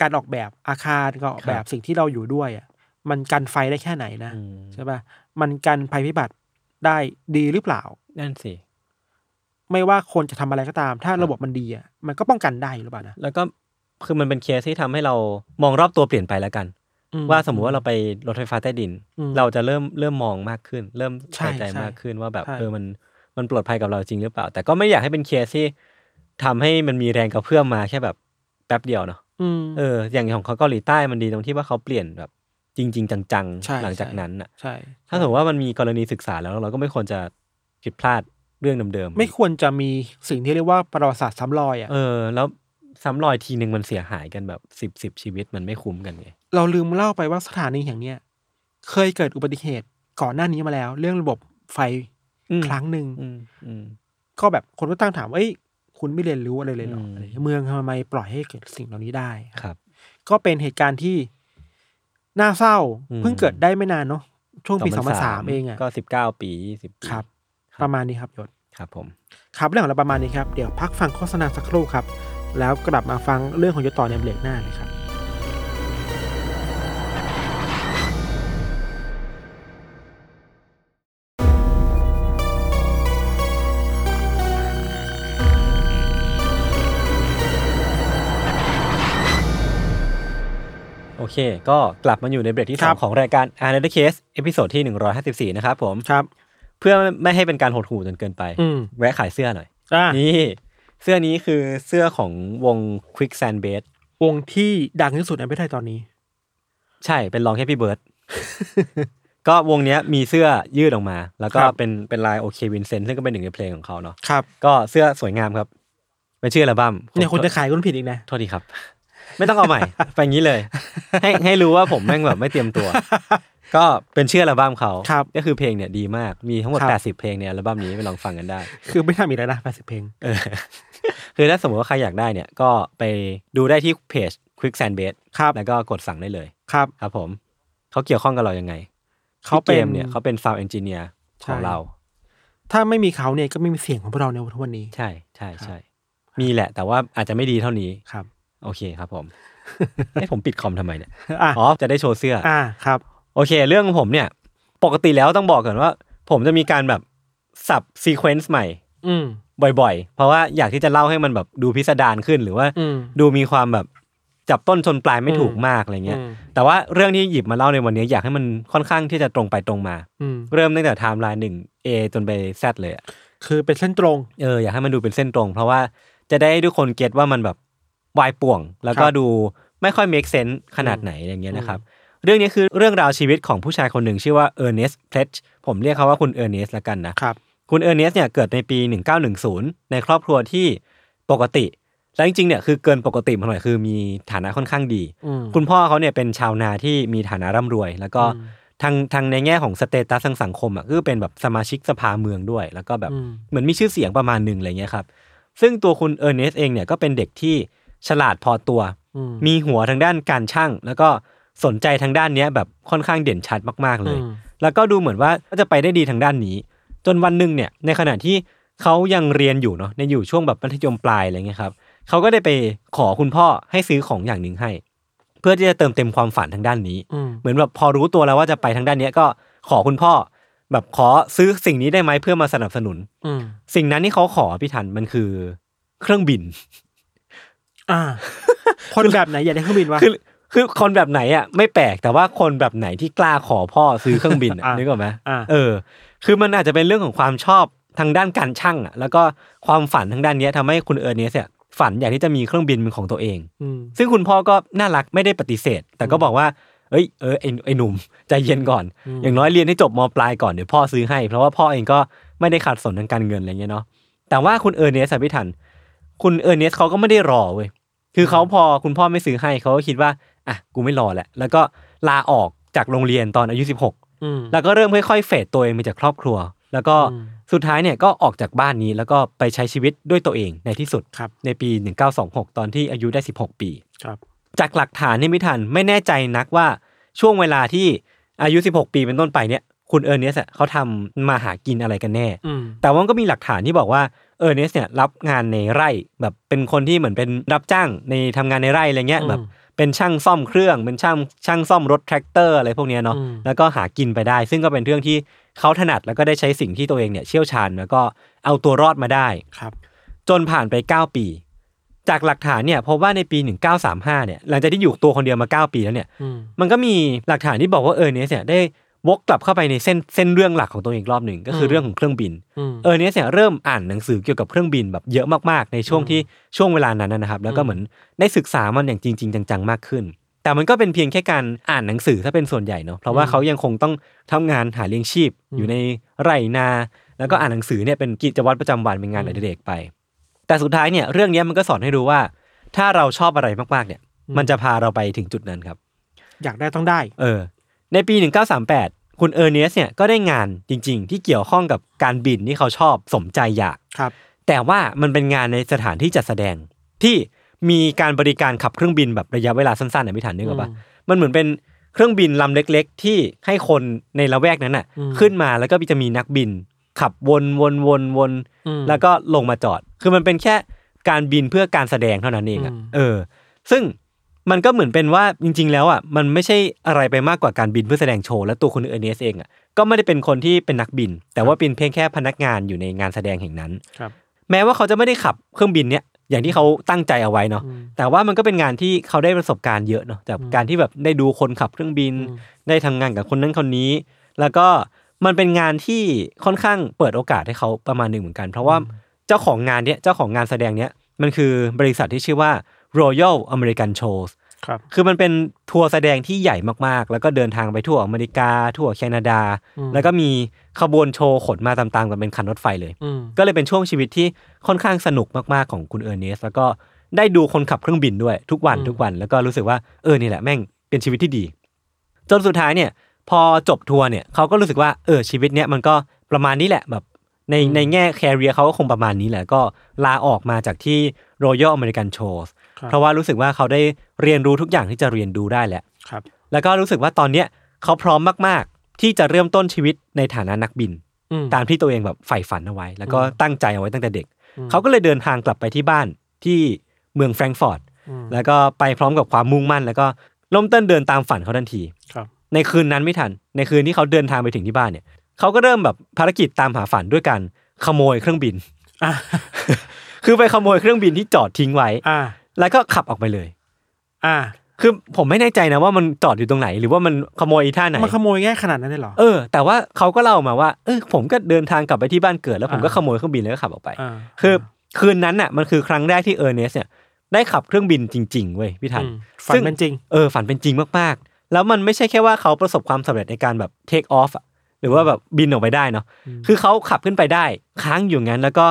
การออกแบบอาคารการออกแบบครับสิ่งที่เราอยู่ด้วยอะมันกันไฟได้แค่ไหนนะอืมใช่ป่ะมันกันภัยพิบัติได้ดีหรือเปล่า นั่นสิ ไม่ว่าคนจะทำอะไรก็ตาม ถ้าระบบมันดีอะมันก็ป้องกันได้หรือเปล่านะแล้วก็คือมันเป็นเคสที่ทำให้เรามองรอบตัวเปลี่ยนไปแล้วกันอืว่าสมมุติว่าเราไปรถไฟฟ้าใต้ดินอืมเราจะเริ่มเริ่มมองมากขึ้น เริ่มใช่ใส่ใจใช่มากขึ้นว่าแบบใช่เออมันมันปลอดภัยกับเราจริงหรือเปล่า แต่ก็ไม่อยากให้เป็นเคสที่ทำให้มันมีแรงกระเพื่อมมาแค่แบบแป๊บเดียวเนาะอืมเออ อย่างของเขาเกาหลีใต้มันดีตรงที่ว่าเขาเปลี่ยนแบบจริง ๆ จังใช่ๆหลังจากใช่นั้นอะใช่ถ้าสมมติว่ามันมีกรณีศึกษาแล้วเราก็ไม่ควรจะผิดพลาด เรื่องเดิมๆไม่ควรจะมีสิ่งที่เรียกว่าประวัติศาสตร์ซ้ำรอยอะเออ แล้วซ้ำรอยทีหนึ่งมันเสียหายกันแบบสิบสิบชีวิตมันไม่คุ้มกันไงเราลืมเล่าไปว่าสถานีแห่งเนี้ยเคยเกิดอุบัติเหตุก่อนหน้านี้มาแล้ว เรื่องระบบไฟอืมครั้งหนึ่งอืมอืมก็แบบคนก็ตั้งถามว่าเอ้ยคุณไม่เรียนรู้อะไรเลยเหรออืมอะไรอย่างเงี้ยเมืองทำไมปล่อยให้เกิดสิ่งเหล่านี้ได้ครับ ก็เป็นเหตุการณ์ที่น่าเศร้าอืมเพิ่งเกิดได้ไม่นานเนาะช่วงปีสองพันสามเองอะก็สิบเก้าปียี่สิบปีครับ ประมาณนี้ครับยศครับผม ครับเรื่องของเราประมาณนี้ครับ เดี๋ยวพักฟังโฆษณาสักครู่ครับ แล้วกลับมาฟังเรื่องของยศต่อในเบรกหน้าเลยครับโอเค ก็กลับมาอยู่ในเบรกที่สามครับของรายการ a n a l y Case episode ที่หนึ่งร้อยห้าสิบสี่นะครับผม ครับ เพื่อไม่ให้เป็นการหดหู่จนเกินไปอืมแวะขายเสื้อหน่อยอ่านี่เสื้อนี้คือเสื้อของวง Quick Sand b a s วงที่ดังที่สุดในประเทศไทยตอนนี้ ใช่เป็นรองแค่พี่เบิร์ดก็วงเนี้ยมีเสื้อยืดออกมา แล้วก็ครับเป็นเป็นลายโอเควินเซนซึ่งก็เป็นหนึ่งในเพลงของเขาเนาะครับก็เสื้อสวยงามครับเป็นชื่ออัลบั้มเนี่ยคุณจะขายคุณผิดอีกนะโทษทีครับ ไม่ต้องเอาใหม่ ไปงี้เลย ให้ให้รู้ว่าผมแม่งแบบไม่เตรียมตัว ก็เป็นชื่ออัลบั้มเขาครับก็คือเพลงเนี่ยดีมากมีทั้งหมดครับ80 เพลงในอัลบั้มนี้ไปลองฟังกันได้ คือไม่ทำอีกแล้วนะแปดสิบเพลงเออคือถ้าสมมติว่าใครอยากได้เนี่ยก็ไปดูได้ที่เพจ Quick Sand b a s ครับแล้วก็กดสั่งได้เลยครับครับผมเขาเกี่ยวข้องกับเรายังไงเขาพี่เป็เกนมเนี่ยเขาเป็น Sound Engineer ของใช่เรา ถ้าไม่มีเขาเนี่ยก็ไม่มีเสียงของพวกเราในทุกวันนี้ ใช่ใช่ใช่มีแหละ แต่ว่าอาจจะไม่ดีเท่านี้ครับ โอเคครับผมให้ผมปิดคอมทำไมเนี่ยอะอ๋อจะได้โชว์เสื้ออ่าครับ โอเค เรื่องของผมเนี่ย ปกติแล้วต้องบอกก่อนว่า ผมจะมีการแบบสับ sequence ใหม่ อืมบ่อยๆ เพราะว่าอยากที่จะเล่าให้มันแบบดูพิสดารขึ้นหรือว่าอืมดูมีความแบบจับต้นชนปลายไม่อืมถูกมากอะไรเงี้ยอืมแต่ว่าเรื่องที่หยิบมาเล่าในวันนี้อยากให้มันค่อนข้างที่จะตรงไปตรงมาอืมเริ่มตั้งแต่ไทม์ไลน์หนึ่ง A จนไป Z เลยอะคือเป็นเส้นตรง เอออยากให้มันดูเป็นเส้นตรง เพราะว่าจะได้ให้ทุกคน get ว่ามันแบบวายป่วง แล้วก็ครับดูไม่ค่อย make sense ขนาดไหนอย่างเงี้ยนะครับ เรื่องนี้คือเรื่องราวชีวิตของผู้ชายคนหนึ่งชื่อว่าเออร์เนสเพลชผมเรียกเขาว่าคุณเออร์เนสละกันนะครับคุณเออร์เนสเนี่ยเกิดในปี 1910 ในครอบครัวที่ปกติ และจริงๆเนี่ยคือเกินปกติมาหน่อยคือมีฐานะค่อนข้างดีอืมคุณพ่อเขาเนี่ยเป็นชาวนาที่มีฐานะร่ำรวย แล้วก็อืมทางทางในแง่ของ status ทางสังคมอะคือเป็นแบบสมาชิกสภาเมืองด้วย แล้วก็แบบอืมเหมือนมีชื่อเสียงประมาณหนึ่งอะไรเงี้ยครับซึ่งตัวคุณเออร์เนสเองเนี่ยก็เป็นเด็กที่ฉลาดพอตัวอืมมีหัวทางด้านการช่าง แล้วก็ สนใจทางด้านเนี้ยแบบค่อนข้างเด่นชัดมากๆเลยอืมแล้วก็ดูเหมือนว่าจะไปได้ดีทางด้านนี้ จนวันหนึ่งเนี่ยในขณะที่เขายังเรียนอยู่เนาะในอยู่ช่วงแบบมัธยมปลายอะไรเงี้ยครับเขาก็ได้ไปขอคุณพ่อให้ซื้อของอย่างหนึ่งให้ เพื่อที่จะเติมเต็มความฝันทางด้านนี้อืมเหมือนแบบพอรู้ตัวแล้วว่าจะไปทางด้านเนี้ยก็ขอคุณพ่อ แบบขอซื้อสิ่งนี้ได้ไหมเพื่อมาสนับสนุนอืมสิ่งนั้นที่เขาขอพี่ทันมันคือ เครื่องบิน อ่า คนแบบไหนอยากได้เครื่องบินวะคือ คือคนแบบไหนอะไม่แปลกแต่ว่าคนแบบไหนที่กล้าขอพ่อซื้อเครื่องบินอะอะนึกออกไหมอ่าเออ คือมันอาจจะเป็นเรื่องของความชอบทางด้านการช่างอะแล้วก็ความฝันทางด้านเนี้ยทำให้คุณเออร์เนสเนี่ยฝันอยากที่จะมีเครื่องบินเป็นของตัวเองอืมซึ่งคุณพ่อก็น่ารักไม่ได้ปฏิเสธ แต่ก็บอกว่าเอ้ยเออไอ้ไอ้หนุ่มใจเย็นก่อนอืมอย่างน้อยเรียนให้จบมปลายก่อนเดี๋ยวพ่อซื้อให้ เพราะว่าพ่อเองก็ไม่ได้ขาดสนทางการเงินอะไรเงี้ยเนาะแต่ว่าคุณเออร์เนสอะพี่ทัน คุณเออร์เนสเขาก็ไม่ได้รอเว้ยคือเขาพอคุณพ่อไม่ซื้อให้เขาก็คิดว่า อะกูไม่รอแหละ แล้วก็ลาออกจากโรงเรียนตอนอายุ 16อืมแล้วก็เริ่มค่อยๆ fade ตัวเองไปจากครอบครัว แล้วก็อืมสุดท้ายเนี่ยก็ออกจากบ้านนี้แล้วก็ไปใช้ชีวิตด้วยตัวเองในที่สุดครับในปี 1926 ตอนที่อายุได้ 16 ปีครับจากหลักฐานนี่พี่ทันไม่แน่ใจนักว่าช่วงเวลาที่อายุ 16 ปีเป็นต้นไปเนี่ยคุณเออร์เนสอะเขาทำมาหากินอะไรกันแน่อืมแต่ว่าก็มีหลักฐานที่บอกว่าเออร์เนสเนี่ยรับงานในไร่แบบเป็นคนที่เหมือนเป็นรับจ้างในทำงานในไร่อะไรเงี้ยอืมแบบ เป็นช่างซ่อมเครื่อง เป็นช่างช่างซ่อมรถแทรกเตอร์อะไรพวกเนี้ยเนาะอืมแล้วก็หากินไปได้ ซึ่งก็เป็นเรื่องที่เขาถนัดแล้วก็ได้ใช้สิ่งที่ตัวเองเนี่ยเชี่ยวชาญแล้วก็เอาตัวรอดมาได้ครับ จนผ่านไป 9 ปี จากหลักฐานเนี่ยพบว่าในปี 1935เนี่ยหลังจากที่อยู่ตัวคนเดียวมา 9 ปีแล้วเนี่ยอืมมันก็มีหลักฐานที่บอกว่าเออร์เนสเนี่ยได้ วกกลับเข้าไปในเส้นเส้นเรื่องหลักของตัวเองอีกรอบหนึ่งก็คือมเรื่องของเครื่องบินอืมเออร์เนสเนี่ยเริ่มอ่านหนังสือเกี่ยวกับเครื่องบินแบบเยอะมากๆ ในช่วงที่ช่วงเวลานั้นนะครับ แล้วก็อืมเหมือนได้ศึกษามันอย่างจริง ๆ จังๆมากขึ้น แต่มันก็เป็นเพียงแค่การอ่านหนังสือถ้าเป็นส่วนใหญ่เนาะเพราะว่าเขายังคงต้องทำงานหาเลี้ยงชีพ อยู่ในไร่นา แล้วก็อ่านหนังสือเนี่ยเป็นกิจวัตรประจำวันเป็นงานอดิเรกไป แต่สุดท้ายเนี่ยเรื่องเนี้ยมันก็สอนให้รู้ว่า ถ้าเราชอบอะไรมากๆเนี่ย มันจะพาเราไปถึงจุดนั้นครับ อยากได้ต้องได้ เออ ในปี 1938 คุณเออร์เนสเนี่ยก็ได้งานจริง ๆ ที่เกี่ยวข้องกับการบินที่เขาชอบสมใจอยากครับ แต่ว่ามันเป็นงานในสถานที่จัดแสดงที่มีการบริการขับเครื่องบินแบบระยะเวลาสั้นๆนะไม่ทันนึกออกปะอืมมันเหมือนเป็นเครื่องบินลำเล็ก ๆ ที่ให้คนในละแวกนั้นน่ะอืมขึ้นมาแล้วก็จะมีนักบิน ขับวนวนวนวนอืมแล้วก็ลงมาจอด คือมันเป็นแค่การบินเพื่อการแสดงเท่านั้นเองอะอืมเออ ซึ่ง มันก็เหมือนเป็นว่าจริง ๆ แล้วอะมันไม่ใช่อะไรไปมากกว่าการบินเพื่อแสดงโชว์และตัวคุณเอเนสเองอะก็ไม่ได้เป็นคนที่เป็นนักบิน แต่ว่าเป็นเพียงแค่พนักงานอยู่ในงานแสดงแห่งนั้นครับแม้ว่าเขาจะไม่ได้ขับเครื่องบินเนี้ยอย่างที่เขาตั้งใจเอาไว้เนาะอืมแต่ว่ามันก็เป็นงานที่เขาได้ประสบการณ์เยอะเนาะจากการที่แบบได้ดูคนขับเครื่องบินอืมได้ทำงานกับคนนั้นคนนี้ แล้วก็มันเป็นงานที่ค่อนข้างเปิดโอกาสให้เขาประมาณหนึ่งเหมือนกัน เพราะว่าเจ้าของงานเนี้ยเจ้าของงานแสดงเนี้ยมันคือบริษัทที่ชื่อว่า Royal American Shows ครับคือมันเป็นทัวร์แสดงที่ใหญ่มากๆ แล้วก็เดินทางไปทั่วอเมริกา ทั่วแคนาดาอืมแล้วก็มีขบวนโชว์ขนมาตามๆกันเป็นคันรถไฟเลยอืมก็เลยเป็นช่วงชีวิตที่ค่อนข้างสนุกมากๆของคุณเออร์เนส แล้วก็ได้ดูคนขับเครื่องบินด้วยทุกวันอืมทุกวัน แล้วก็รู้สึกว่าเออนี่แหละแม่งเป็นชีวิตที่ดี จนสุดท้ายเนี่ย พอจบทัวร์เนี่ยเขาก็รู้สึกว่าเออชีวิตเนี้ยมันก็ประมาณนี้แหละแบบในในแง่ career เขาก็คงประมาณนี้แหละก็ลาออกมาจากที่ Royal American Shows ครับ เพราะว่ารู้สึกว่าเขาได้เรียนรู้ทุกอย่างที่จะเรียนรู้ได้แหละครับ แล้วก็รู้สึกว่าตอนเนี้ยเขาพร้อมมาก ๆ ที่จะเริ่มต้นชีวิตในฐานะนักบินอืมตามที่ตัวเองแบบใฝ่ฝันเอาไว้ แล้วก็อืมตั้งใจเอาไว้ตั้งแต่เด็กอืมเขาก็เลยเดินทางกลับไปที่บ้านที่เมืองแฟรงก์ฟอร์ตอืมแล้วก็ไปพร้อมกับความมุ่งมั่น แล้วก็ล้มเต้นเดินตามฝันเขาทันทีครับในคืนนั้นไม่ทัน ในคืนที่เขาเดินทางไปถึงที่บ้านเนี่ยเขาก็เริ่มแบบภารกิจตามหาฝันด้วยการขโมยเครื่องบินอ่าคือไปขโมยเครื่องบินที่จอดทิ้งไว้อ่า แล้วก็ขับออกไปเลย อ่า คือผมไม่แน่ใจนะว่ามันจอดอยู่ตรงไหน หรือว่ามันขโมยอีท่าไหน มันขโมยง่ายขนาดนั้นเลยเหรอ เออ แต่ว่าเขาก็เล่ามาว่า เออ ผมก็เดินทางกลับไปที่บ้านเกิด แล้วผมก็อ่าขโมยเครื่องบินแล้วก็ขับออกไปอ่าคือคืนนั้นน่ะ มันคือครั้งแรกที่เออร์เนสเนี่ยได้ขับเครื่องบินจริง ๆ เว้ยพี่ทันอืมฝันซึ่งเป็นจริง เออ ฝันเป็นจริงมากๆ แล้วมันไม่ใช่แค่ว่าเขาประสบความสำเร็จในการแบบเทคออฟอะหรือว่าแบบบินออกไปได้เนาะอืมคือเขาขับขึ้นไปได้ ค้างอยู่งั้นแล้วก็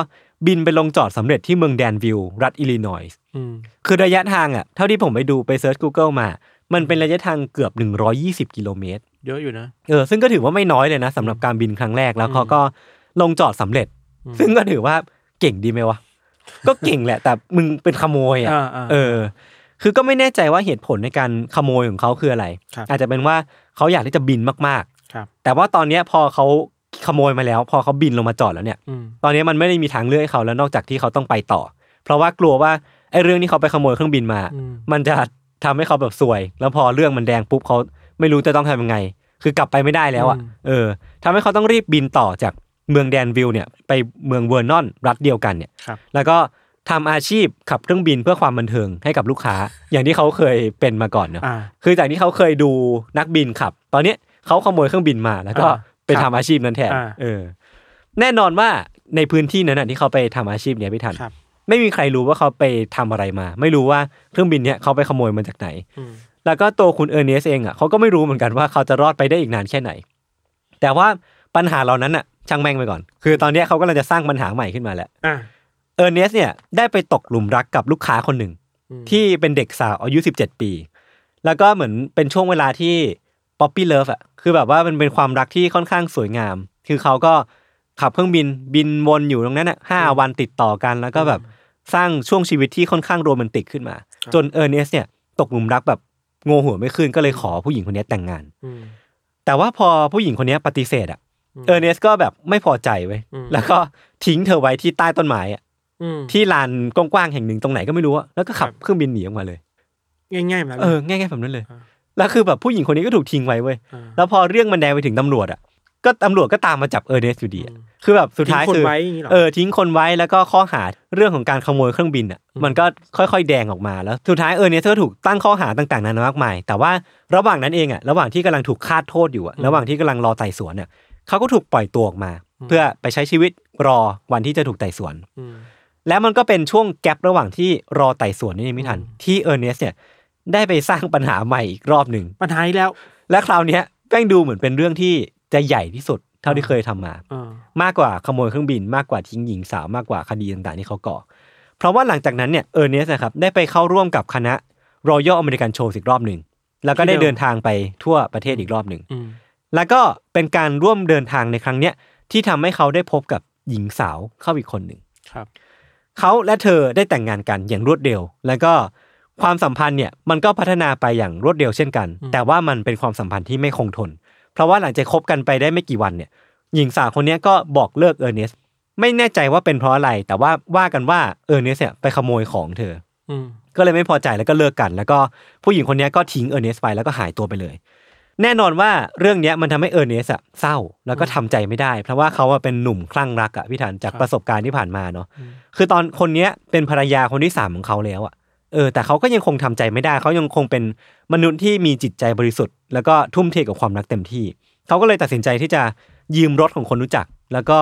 บินไปลงจอดสำเร็จที่เมืองแดนวิลล์รัฐอิลลินอยส์อืมคือระยะทางอะเท่าที่ผมไปดูไป search Google มา มันเป็นระยะทางเกือบ 120 กิโลเมตร เยอะอยู่นะ เออ ซึ่งก็ถือว่าไม่น้อยเลยนะสำหรับการบินครั้งแรกแล้วเขาก็ลงจอดสำเร็จอืมซึ่งก็ถือว่าเก่งดีไหมวะ ก็เก่งแหละ แต่มึงเป็นขโมยอะอ่าอ่าเออ คือก็ไม่แน่ใจว่าเหตุผลในการขโมยของเขาคืออะไรครับอาจจะเป็นว่าเขาอยากที่จะบินมากครับๆแต่ว่าตอนเนี้ยพอเขา ขโมยมาแล้ว พอเขาบินลงมาจอดแล้วเนี่ยอืมตอนนี้มันไม่ได้มีทางเลือกให้เขาแล้วนอกจากที่เขาต้องไปต่อ เพราะว่ากลัวว่าไอ้เรื่องที่เขาไปขโมยเครื่องบินมาอืมมันจะทำให้เขาแบบซวย แล้วพอเรื่องมันแดงปุ๊บเขาไม่รู้จะต้องทำยังไง คือกลับไปไม่ได้แล้วอะอืมเออทำให้เขาต้องรีบบินต่อจากเมืองแดนวิลล์เนี่ยไปเมืองเวอร์นอนรัฐเดียวกันเนี่ยครับแล้วก็ทำอาชีพขับเครื่องบินเพื่อความบันเทิงให้กับลูกค้า อย่างที่เขาเคยเป็นมาก่อนเนอะอ่าคือจากที่เขาเคยดูนักบินขับ ตอนเนี้ยเขาขโมยเครื่องบินมาแล้วก็อ่า ไปทำอาชีพนั้นแทนอ่าเออ แน่นอนว่าในพื้นที่นั้นนะที่เขาไปทำอาชีพเนี้ยพี่ทันครับไม่มีใครรู้ว่าเขาไปทำอะไรมา ไม่รู้ว่าเครื่องบินเนี้ยเขาไปขโมยมาจากไหนอืมแล้วก็ตัวคุณเออร์เนสเองอะเขาก็ไม่รู้เหมือนกันว่าเขาจะรอดไปได้อีกนานแค่ไหน แต่ว่าปัญหาเหล่านั้นอะช่างแม่งไปก่อน คือตอนเนี้ยเขากำลังจะสร้างปัญหาใหม่ขึ้นมาแล้วอ่าเออร์เนสเนี่ยได้ไปตกหลุมรักกับลูกค้าคนหนึ่งอืมที่เป็นเด็กสาวอายุ 17 ปี แล้วก็เหมือนเป็นช่วงเวลาที่ puppy love อะคือแบบว่ามันเป็นความรักที่ค่อนข้างสวยงาม คือเขาก็ขับเครื่องบินบินวนอยู่ตรงนั้นอะห้าวันติดต่อกันแล้วก็แบบสร้างช่วงชีวิตที่ค่อนข้างโรแมนติกขึ้นมา จนเออร์เนสเนี่ยตกหลุมรักแบบโงหัวไม่ขึ้นก็เลยขอผู้หญิงคนนี้แต่งงานอืมแต่ว่าพอผู้หญิงคนนี้ปฏิเสธอะอืมเออร์เนสก็แบบไม่พอใจเว้ยอืมแล้วก็ทิ้งเธอไว้ที่ใต้ต้นไม้อะอืมที่ลานกว้างๆแห่งหนึ่งตรงไหนก็ไม่รู้อะแล้วก็ขับครับเครื่องบินหนีออกมาเลย ง่ายๆแบบนั้นเออ ง่ายๆแบบนั้นเลยอ่า แล้วคือแบบผู้หญิงคนนี้ก็ถูกทิ้งไว้เว้ยอ่าแล้วพอเรื่องมันแดงไปถึงตำรวจอะก็ตำรวจก็ตามมาจับเออร์เนสอยู่ดีอะอืมคือแบบสุดท้ายทิ้งคนคือไว้อย่างงี้เหรอเออทิ้งคนไว้แล้วก็ข้อหาเรื่องของการขโมยเครื่องบินอะอืมมันก็ค่อยๆ แดงออกมาแล้วสุดท้ายเออร์เนสก็ถูกตั้งข้อหาต่างๆนานามากมาย แต่ว่าระหว่างนั้นเองอะระหว่างที่กำลังถูกคาดโทษอยู่อะระหว่างที่กำลังรอไต่สวนเนี่ยเขาก็ถูกปล่อยตัวออกมา เพื่อไปใช้ชีวิตรอวันที่จะถูกไต่สวนอืมแล้วมันก็เป็นช่วง gap ระหว่างที่รอไต่สวนนี่ไม่ทันอืมที่เออร์เนสเนี่ย ได้ไปสร้างปัญหาใหม่อีกรอบหนึ่งปัญหาอีกแล้ว และคราวเนี้ยแม่งดูเหมือนเป็นเรื่องที่จะใหญ่ที่สุดเท่าที่เคยทำมาเออมากกว่าขโมยเครื่องบินมากกว่าทิ้งหญิงสาวมากกว่าคดีต่างๆที่เขาก่อ เพราะว่าหลังจากนั้นเนี่ยเออร์เนสนะครับได้ไปเข้าร่วมกับคณะ Royal American Show อีกรอบหนึ่งแล้วก็ได้เดินทางไปทั่วประเทศอีกรอบหนึ่งอืมแล้วก็เป็นการร่วมเดินทางในครั้งเนี้ยที่ทำให้เขาได้พบกับหญิงสาวเข้าอีกคนหนึ่งครับ เขาและเธอได้แต่งงานกันอย่างรวดเร็ว แล้วก็ ความสัมพันธ์เนี่ยมันก็พัฒนาไปอย่างรวดเร็วเช่นกัน แต่ว่ามันเป็นความสัมพันธ์ที่ไม่คงทน เพราะว่าหลังจากคบกันไปได้ไม่กี่วันเนี่ย หญิงสาวคนเนี้ยก็บอกเลิกเออร์เนสไม่แน่ใจว่าเป็นเพราะอะไร แต่ว่าว่ากันว่าเออร์เนสเนี่ยไปขโมยของเธออืมก็เลยไม่พอใจแล้วก็เลิกกัน แล้วก็ผู้หญิงคนเนี้ยก็ทิ้งเออร์เนสไปแล้วก็หายตัวไปเลย แน่นอนว่าเรื่องเนี้ยมันทำให้เออร์เนสอะเศร้าแล้วก็ทำใจไม่ได้ เพราะว่าเขาอะเป็นหนุ่มคลั่งรักอะพี่ทันจากประสบการณ์ที่ผ่านมาเนาะคือตอนคนเนี้ยเป็นภรรยาคนที่สามของเขาแล้วอะ เออแต่เขาก็ยังคงทำใจไม่ได้ เขายังคงเป็นมนุษย์ที่มีจิตใจบริสุทธิ์แล้วก็ทุ่มเทกับความรักเต็มที่ เขาก็เลยตัดสินใจที่จะยืมรถของคนรู้จัก แล้วก็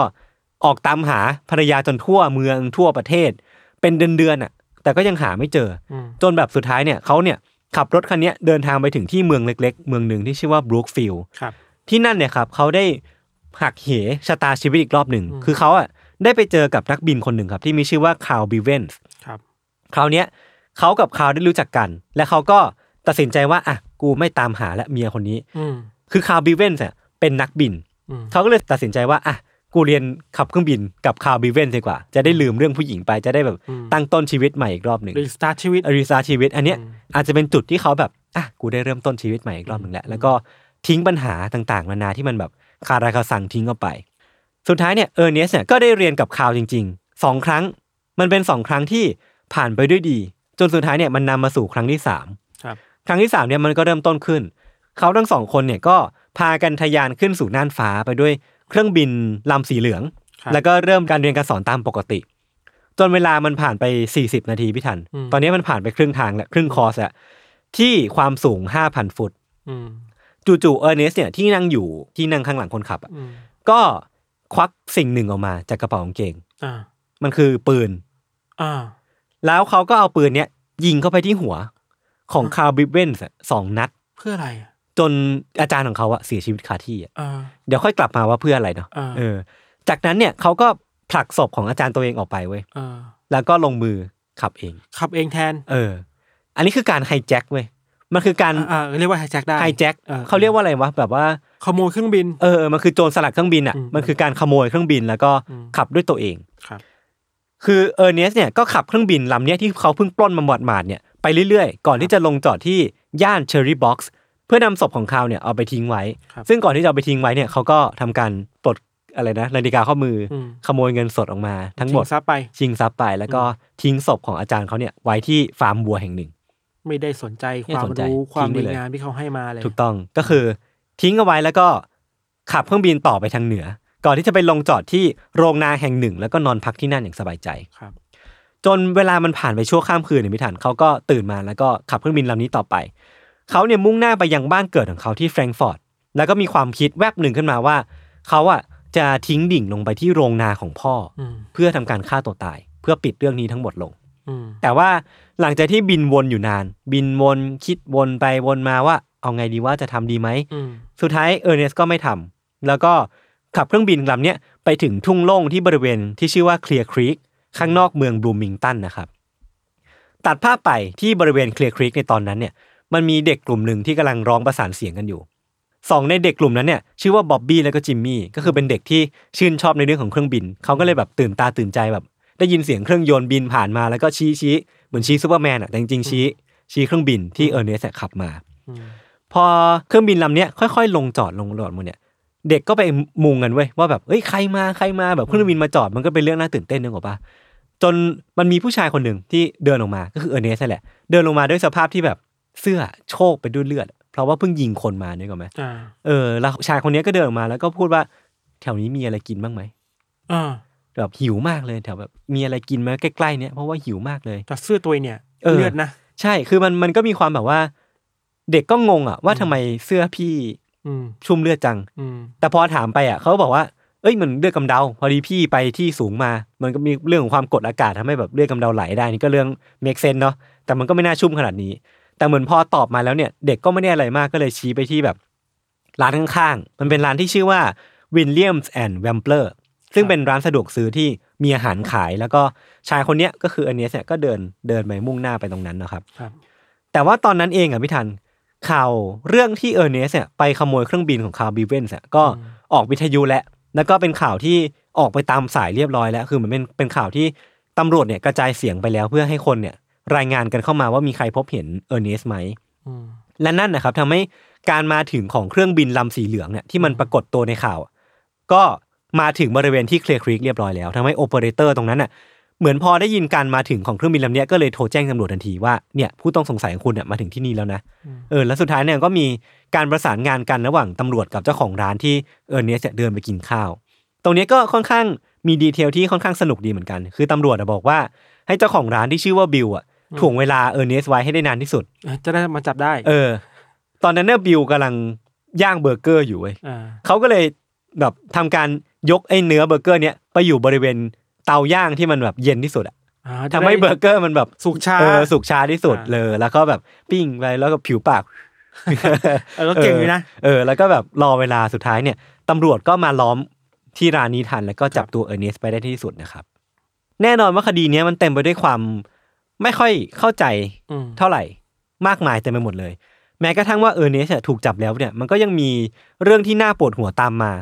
ออกตามหาภรรยาจนทั่วเมืองทั่วประเทศ เป็นเดือนๆอะ แต่ก็ยังหาไม่เจออมจนแบบสุดท้ายเนี่ยเขาเนี่ยขับรถคันเนี้ยเดินทางไปถึงที่เมืองเล็ก ๆ เมืองหนึ่งที่ชื่อว่าบรูคฟิลด์ครับที่นั่นเนี่ยครับเขาได้หักเหชะตาชีวิตอีกรอบหนึ่งอืมคือเขาอะได้ไปเจอกับนักบินคนหนึ่งครับที่มีชื่อว่าคาร์ลบิเวนส์ครับคราวเนี้ย เขากับคาร์ลได้รู้จักกัน และเขาก็ตัดสินใจว่าอะกูไม่ตามหาละเมียคนนี้อืมคือคาร์ลบิเวนส์เนี่ยเป็นนักบินอืมเขาก็เลยตัดสินใจว่าอะกูเรียนขับเครื่องบินกับคาร์ลบิเวนส์ดีกว่า จะได้ลืมเรื่องผู้หญิงไปจะได้แบบตั้งต้นชีวิตใหม่อีกรอบหนึ่ง restart ชีวิต restart ชีวิต อันเนี้ยอืมอาจจะเป็นจุดที่เขาแบบอะกูได้เริ่มต้นชีวิตใหม่อีกรอบหนึ่งแล้วแล้วก็ทิ้งปัญหาต่างๆนานาที่มันแบบคาราคาซังทิ้งเข้าไป สุดท้ายเนี่ยเออร์เนสเนี่ยก็ได้เรียนกับคาร์ลจริงๆสองครั้ง มันเป็นสองครั้งที่ผ่านไปด้วยดี จนสุดท้ายเนี่ยมันนำมาสู่ครั้งที่สามครับครั้งที่สามเนี่ยมันก็เริ่มต้นขึ้น เขาทั้งสองคนเนี่ยก็พากันทะยานขึ้นสู่น่านฟ้าไปด้วยเครื่องบินลำสีเหลืองครับแล้วก็เริ่มการเรียนการสอนตามปกติ จนเวลามันผ่านไป 40 นาทีพี่ทันอืมตอนนี้มันผ่านไปครึ่งทางแล้วครึ่งคอร์สแล้วที่ความสูง 5,000 ฟุตอืมจู่ๆเออร์เนสเนี่ยที่นั่งอยู่ที่นั่งข้างหลังคนขับอะอืมก็ควักสิ่งหนึ่งออกมาจากกระเป๋ากางเกงอ่ามันคือปืนอ่า แล้วเขาก็เอาปืนเนี้ยยิงเข้าไปที่หัวของคาร์บิเวนส์สองนัด เพื่ออะไรอะจนอาจารย์ของเขาอะเสียชีวิตคาที่อะอ่าเดี๋ยวค่อยกลับมาว่าเพื่ออะไรเนาะอ่าเออ จากนั้นเนี่ยเขาก็ผลักศพของอาจารย์ตัวเองออกไปเว้ยอ่าแล้วก็ลงมือขับเอง ขับเองแทน เออ อันนี้คือการไฮแจ็คเว้ยมันคือการอ่าอ่าเรียกว่าไฮแจ็คได้ไฮแจ็คออเขาเรียกว่าอะไรวะแบบว่าขโมยเครื่องบิน เออมันคือโจรสลัดเครื่องบินอะอืมมันคือการขโมยเครื่องบินแล้วก็อืมขับด้วยตัวเองครับ คือเออร์เนสเนี่ยก็ขับเครื่องบินลำเนี้ยที่เขาเพิ่งปล้นมาหมดหมาดๆเนี่ยไปเรื่อยๆ ก่อนที่จะลงจอดที่ย่านเชอร์รี่บ็อกซ์เพื่อนำศพของเขาเนี่ยเอาไปทิ้งไว้ครับซึ่งก่อนที่จะเอาไปทิ้งไว้เนี่ยเขาก็ทำการปลดอะไรนะนาฬิกาข้อมืออมขโมยเงินสดออกมา ทั้งหมดชิงทรัพย์ไปชิงทรัพย์ไป แล้วก็ทิ้งศพของอาจารย์เขาเนี่ยไว้ที่ฟาร์มวัวแห่งหนึ่ง ไม่ได้สนใจไม่ความสนใจรู้ความทิ้งไปดีเลยงามที่เขาให้มาเลย ถูกต้องก็คือ ทิ้งเอาไว้แล้วก็ขับเครื่องบินต่อไปทางเหนือ ก่อนที่จะไปลงจอดที่โรงนาแห่งหนึ่ง แล้วก็นอนพักที่นั่นอย่างสบายใจครับ จนเวลามันผ่านไปชั่วข้ามคืนเนี่ยพิถันเขาก็ตื่นมาแล้วก็ขับเครื่องบินลำนี้ต่อไปเขาเนี่ยมุ่งหน้าไปยังบ้านเกิดของเขาที่แฟรงก์ฟอร์ตแล้วก็มีความคิดแวบหนึ่งขึ้นมาว่าเขาอะจะทิ้งดิ่งลงไปที่โรงนาของพ่อออืมเพื่อทำการฆ่าตัวตาย เพื่อปิดเรื่องนี้ทั้งหมดลงอืมแต่ว่าหลังจากที่บินวนอยู่นาน บินวนคิดวนไปวนมาว่า เอาไงดีว่าจะทำดีไหมอืมสุดท้ายเออร์เนสก็ไม่ทำแล้วก็ ขับเครื่องบินลำเนี้ยไปถึงทุ่งโล่งที่บริเวณที่ชื่อว่าเคลียร์ครีกข้างนอกเมืองบลูมิงตันนะครับ ตัดภาพไปที่บริเวณเคลียร์ครีกในตอนนั้นเนี่ยมันมีเด็กกลุ่มหนึ่งที่กำลังร้องประสานเสียงกันอยู่สองในเด็กกลุ่มนั้นเนี่ยชื่อว่าบ๊อบบี้แล้วก็จิมมี่ก็คือเป็นเด็กที่ชื่นชอบในเรื่องของเครื่องบิน เขาก็เลยแบบตื่นตาตื่นใจแบบ ได้ยินเสียงเครื่องยนต์บินผ่านมาแล้วก็ชี้ชี้เหมือนชี้ซูเปอร์แมนอะแต่จริงๆชี้ ชี้เครื่องบินที่เออร์เนสขับมา พอเครื่องบินลำเนี้ยค่อย ๆ ลงจอดลงจอดหมดเนี่ย เด็กก็ไปมุงกันเว้ยว่าแบบเอ้ยใครมาใครมาแบบเครื่องบินมาจอดมันก็เป็นเรื่องน่าตื่นเต้นนึกออกปะจนมันมีผู้ชายคนหนึ่งที่เดินออกมาก็คือเออร์เนสนั่นแหละ เดินลงมาด้วยสภาพที่แบบเสื้อโชกไปด้วยเลือด เพราะว่าเพิ่งยิงคนมานึกออกไหมอ่าเออแล้วชายคนเนี้ยก็เดินออกมาแล้วก็พูดว่าแถวนี้มีอะไรกินบ้างไหมอ่าแบบหิวมากเลยแถวแบบมีอะไรกินไหมใกล้ๆเนี้ยเพราะว่าหิวมากเลยแต่เสื้อตัวเองเนี่ยเออเลือดนะใช่คือมันมันก็มีความแบบว่า เด็กก็งงอะว่าทำไมเสื้อพี่อืม ชุ่มเลือดจังอืมแต่พอถามไปอะเขาก็บอกว่าเอ้ยมันเลือดกำเดา พอดีพี่ไปที่สูงมา มันก็มีเรื่องของความกดอากาศทำให้แบบเลือดกำเดาไหลได้นี่ก็เรื่องเมกเซนเนาะแต่มันก็ไม่น่าชุ่มขนาดนี้ แต่เหมือนพอตอบมาแล้วเนี่ย เด็กก็ไม่ได้อะไรมากก็เลยชี้ไปที่แบบร้านข้างๆ มันเป็นร้านที่ชื่อว่าวิลเลียมส์แอนด์แวมเปอร์ซึ่งเป็นร้านสะดวกซื้อที่มีอาหารขาย แล้วก็ชายคนเนี้ยก็คือเออร์เนสเนี่ยก็เดินเดินไปมุ่งหน้าไปตรงนั้นนะครับครับแต่ว่าตอนนั้นเองอะพี่ทัน ข่าวเรื่องที่เออร์เนสเนี่ยไปขโมยเครื่องบินของคาร์ลบิเวนส์ก็ออกวิทยุแล้วแล้วก็เป็นข่าวที่ออกไปตามสายเรียบร้อยแล้ว คือเหมือนเป็นเป็นข่าวที่ตำรวจเนี่ยกระจายเสียงไปแล้วเพื่อให้คนเนี่ยรายงานกันเข้ามาว่ามีใครพบเห็นเออร์เนสไหมอืมและนั่นนะครับทำให้การมาถึงของเครื่องบินลำสีเหลืองเนี่ยที่มันปรากฏตัวในข่าวอะก็มาถึงบริเวณที่เคลียร์ครีกเรียบร้อยแล้วทำให้โอเปอเรเตอร์ตรงนั้นน่ะ เหมือนพอได้ยินการมาถึงของเครื่องบินลำเนี้ยก็เลยโทรแจ้งตำรวจทันทีว่าเนี่ยผู้ต้องสงสัยของคุณเนี่ยมาถึงที่นี่แล้วนะเออแล้วสุดท้ายเนี่ยก็มีการประสานงานกันระหว่างตำรวจกับเจ้าของร้านที่เออร์เนสเนี่ยเดินไปกินข้าว ตรงเนี้ยก็ค่อนข้างมี detail ที่ค่อนข้างสนุกดีเหมือนกัน คือตำรวจอะบอกว่าให้เจ้าของร้านที่ชื่อว่าบิลอะถ่วงเวลาเออร์เนสไว้ให้ได้นานที่สุด จะได้มาจับได้ เออ ตอนนั้นเนี่ยบิลกำลังย่างเบอร์เกอร์อยู่เว้ยอ่าเขาก็เลยแบบทำการยกไอ้เนื้อเบอร์เกอร์เนี้ยไปอยู่บริเวณ เตาย่างที่มันแบบเย็นที่สุดอะอ่าทำให้เบอร์เกอร์มันแบบสุกช้าเออสุกช้าที่สุดอ่าเลย แล้วก็แบบปิ้งไปแล้วก็ผิวปากเออก็เก่งอยู่นะเออ แล้วก็แบบรอเวลาสุดท้ายเนี่ยตำรวจก็มาล้อมที่ร้านนี้ทันแล้วก็จับตัวเออร์เนสไปได้ที่สุดนะครับ แน่นอนว่าคดีเนี้ยมันเต็มไปด้วยความไม่ค่อยเข้าใจอืมเท่าไหร่มากมายเต็มไปหมดเลย แม้กระทั่งว่าเออร์เนสถูกจับแล้วเนี่ย มันก็ยังมีเรื่องที่น่าปวดหัวตามมา